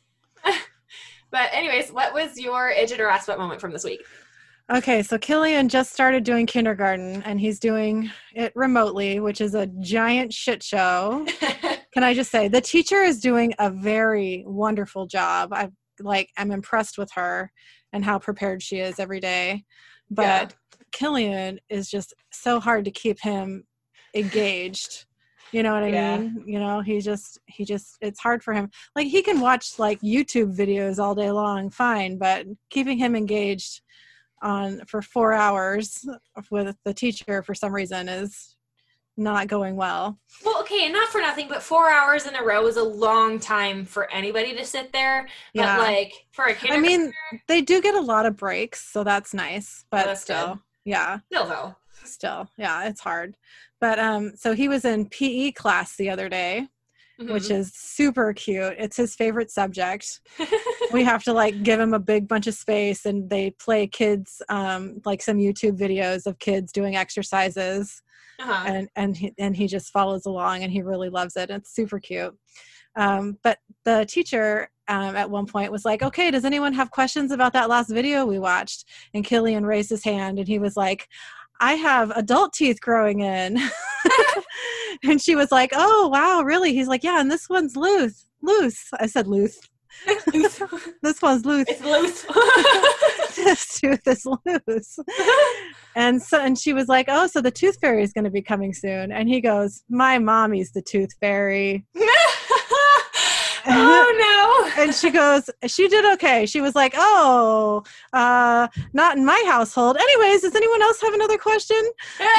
but anyways, what was your idiot or aspect moment from this week? Okay, so Killian just started doing kindergarten and he's doing it remotely, which is a giant shit show. Can I just say the teacher is doing a very wonderful job. I like I'm impressed with her and how prepared she is every day. But Yeah. Killian is just so hard to keep him engaged. You know what I Yeah. mean? You know, he just he just it's hard for him. Like he can watch like YouTube videos all day long, fine, but keeping him engaged on for 4 hours with the teacher for some reason is not going well. Well, okay, and not for nothing, but four hours in a row is a long time for anybody to sit there. But Yeah. like for a kid, I mean, they do get a lot of breaks, so that's nice. But oh, that's still, good. yeah, still though. still, yeah, it's hard. But um, so he was in PE class the other day, which Mhm. is super cute. It's his favorite subject. we have to like give him a big bunch of space, and they play kids um, like some YouTube videos of kids doing exercises uh-huh. and and he, and he just follows along and he really loves it. It's super cute. Um, but the teacher um, at one point was like, "Okay, does anyone have questions about that last video we watched?" And Killian raised his hand and he was like, "I have adult teeth growing in." and she was like, "Oh wow, really?" He's like, "Yeah, and this one's loose." Loose. I said loose. This one's loose. it's loose. this tooth is loose. And so and she was like, "Oh, so the tooth fairy is going to be coming soon." And he goes, "My mommy's the tooth fairy." And she goes, "She did okay." She was like, "Oh, uh not in my household." Anyways, does anyone else have another question?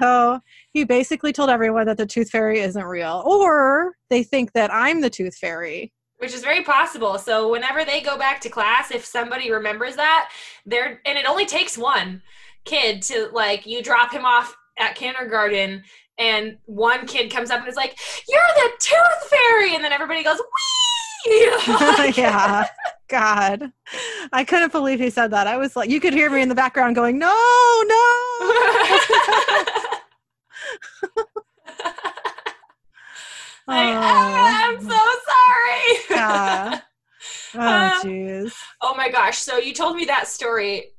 So, he basically told everyone that the tooth fairy isn't real or they think that I'm the tooth fairy. Which is very possible. So whenever they go back to class, if somebody remembers that, they're and it only takes one. kid to like you drop him off at kindergarten and one kid comes up and is like, "You're the tooth fairy," and then everybody goes, "Wee!" Yeah. God. I couldn't believe he said that. I was like, you could hear me in the background going, no, no. Like, Oh. "Ah, I'm so sorry. Yeah. Oh, Uh, jeez. Oh my gosh. So you told me that story.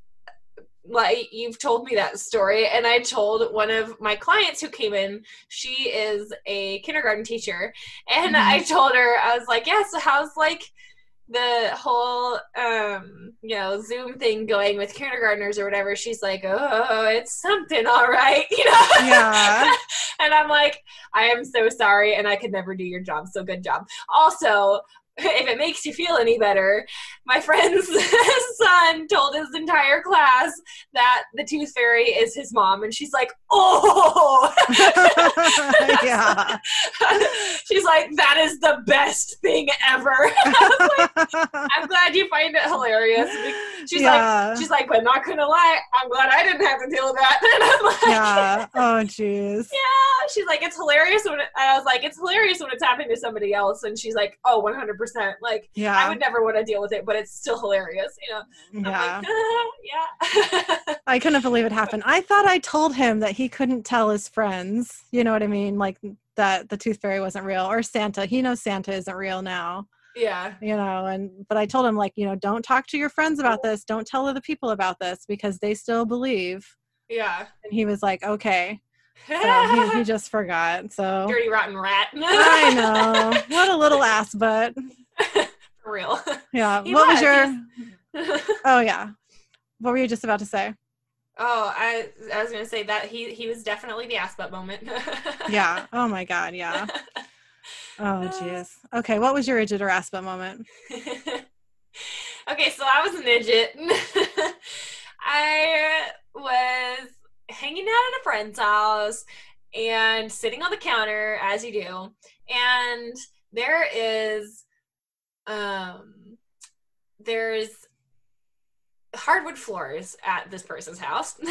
Like you've told me that story, and I told one of my clients who came in. She is a kindergarten teacher, and Mhm. I told her I was like, "Yeah, so how's like the whole um you know Zoom thing going with kindergartners or whatever?" She's like, "Oh, it's something, all right," you know. Yeah. and I'm like, I am so sorry, and I could never do your job. So good job. Also, if it makes you feel any better, my friend's son told his entire class that the tooth fairy is his mom, and she's like, "Oh." yeah. she's like, "That is the best thing ever." I'm glad you find it hilarious. She's yeah. like, she's like, but not gonna lie, I'm glad I didn't have to deal with that. And I'm like, yeah. Oh, jeez. yeah. She's like, it's hilarious when it, I was like, it's hilarious when it's happening to somebody else. And she's like, oh, 100%. Like, yeah. I would never want to deal with it, but it's still hilarious, you know? Yeah. I'm like, yeah. I couldn't believe it happened. I thought I told him that he couldn't tell his friends. You know what I mean? Like that the tooth fairy wasn't real or Santa. He knows Santa isn't real now. yeah. You know, and but I told him like, you know, don't talk to your friends about this. Don't tell other people about this because they still believe. Yeah. And he was like, okay. So he, he just forgot. So Dirty rotten rat. I know. What a little ass butt. For real. Yeah. He what was was. your Oh yeah. What were you just about to say? oh, I I was gonna say that he he was definitely the ass butt moment. Yeah. Oh my god, yeah. Oh jeez. Okay, what was your rigid or ass butt moment? okay, so I was an idiot. I was hanging out at a friend's house and sitting on the counter as you do, and there is um there's hardwood floors at this person's house.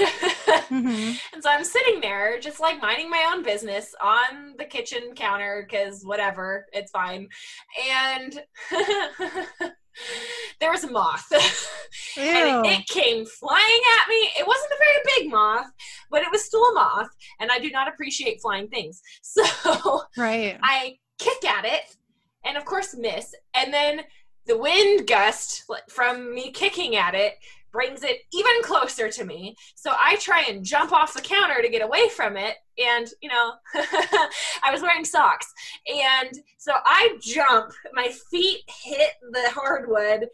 Mhm. And so I'm sitting there, just like minding my own business on the kitchen counter, because whatever, it's fine. And there was a moth. and it, it came flying at me. It wasn't a very big moth, but it was still a moth. And I do not appreciate flying things. So Right. I kick at it, and of course miss. And then the wind gust from me kicking at it brings it even closer to me. So I try and jump off the counter to get away from it. And, you know, I was wearing socks. And so I jump, my feet hit the hardwood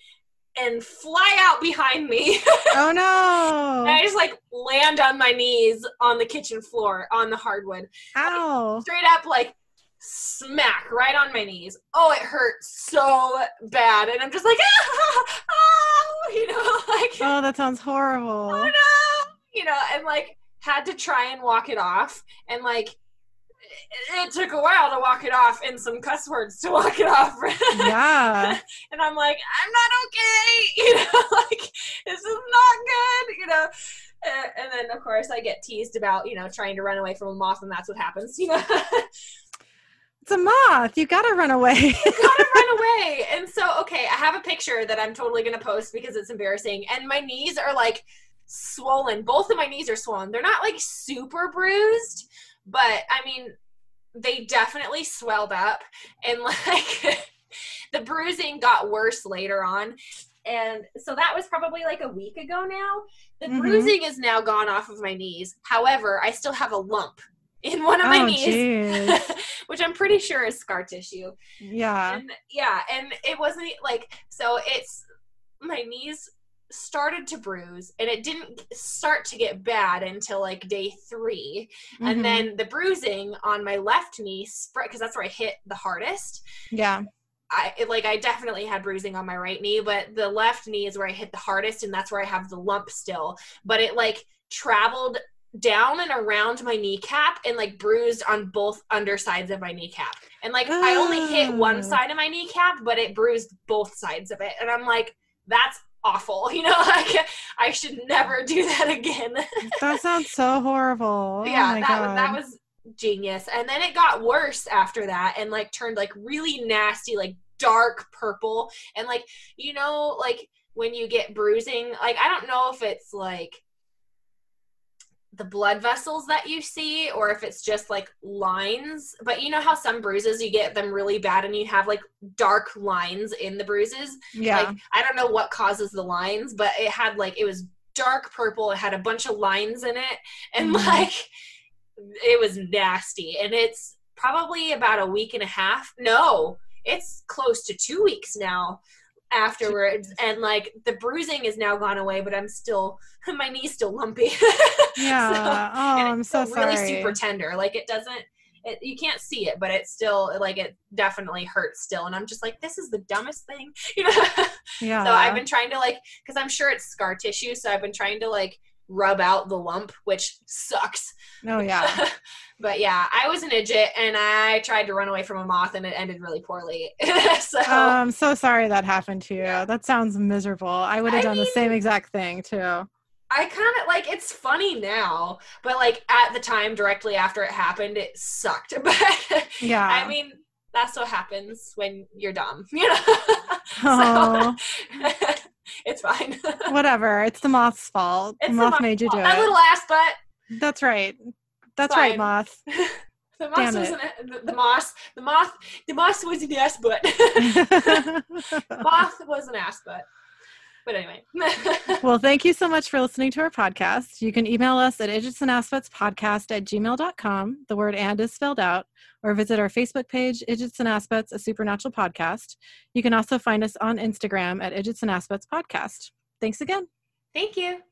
and fly out behind me. Oh and I just like land on my knees on the kitchen floor on the hardwood Ow. straight up like smack right on my knees. Oh, it hurt so bad, and I'm just like, ah, ah, you know, like Oh, that sounds oh horrible. no, you know, and like had to try and walk it off, and like it, it took a while to walk it off, and some cuss words to walk it off. Yeah. and I'm like, I'm not okay, you know, like this is not good, you know. Uh, and then of course I get teased about you know trying to run away from a moth, and that's what happens, you know. It's a moth. You gotta run away. You gotta run away. And so, okay, I have a picture that I'm totally gonna post because it's embarrassing. And my knees are like swollen. Both of my knees are swollen. They're not like super bruised, but I mean, they definitely swelled up. And like the bruising got worse later on. And so that was probably like a week ago now. The Mhm. bruising is now gone off of my knees. However, I still have a lump in one of my oh knees, which I'm pretty sure is scar tissue Yeah. and yeah and it wasn't like so it's my knees started to bruise and it didn't start to get bad until like day 3 Mhm. and then the bruising on my left knee spread because that's where i hit the hardest Yeah. i it, like i definitely had bruising on my right knee but the left knee is where i hit the hardest and that's where i have the lump still but it like traveled down and around my kneecap and like bruised on both undersides of my kneecap. And like I only hit Oh. one side of my kneecap, but it bruised both sides of it. And I'm like, that's awful. You know, like I should never do that again. That sounds so horrible. Oh yeah, my that God. that was genius. And then it got worse after that, and like turned like really nasty, like dark purple, and like you know, like when you get bruising, like I don't know if it's like the blood vessels that you see or if it's just like lines but you know how some bruises you get them really bad and you have like dark lines in the bruises yeah. like I don't know what causes the lines, but it had like it was dark purple. It had a bunch of lines in it, and Mhm. like it was nasty. And it's probably about a week and a half. No, it's close to two weeks now afterwards and like the bruising is now gone away but i'm still my knee's still lumpy yeah. So- oh, and I'm so still really sorry. super tender like it doesn't it, you can't see it but it's still like it definitely hurts still and i'm just like this is the dumbest thing you know yeah. so I've been trying to like, because I'm sure it's scar tissue. So I've been trying to like rub out the lump, which sucks. oh yeah. but yeah, I was an idiot and I tried to run away from a moth and it ended really poorly. so I'm so sorry that happened to you. Yeah. That sounds miserable. I would have done the same exact thing too. I kind of like it's funny now, but like at the time, directly after it happened, it sucked. But Yeah. I mean, that's what happens when you're dumb, you know. Oh. So, it's fine. Whatever. It's the moth's fault. It's the the moth made you do that it. little ass butt. That's right. That's right, moth. The moth wasn't the, the moss. The moth. The moss was an ass butt. moth was an ass butt. But anyway. well, thank you so much for listening to our podcast. You can email us at idgetsandaspectspodcast at gmail.com. The word and is spelled out, or visit our Facebook page, Idgits and Aspects, a supernatural podcast. You can also find us on Instagram at Idgits and Aspects podcast. Thanks again. Thank you.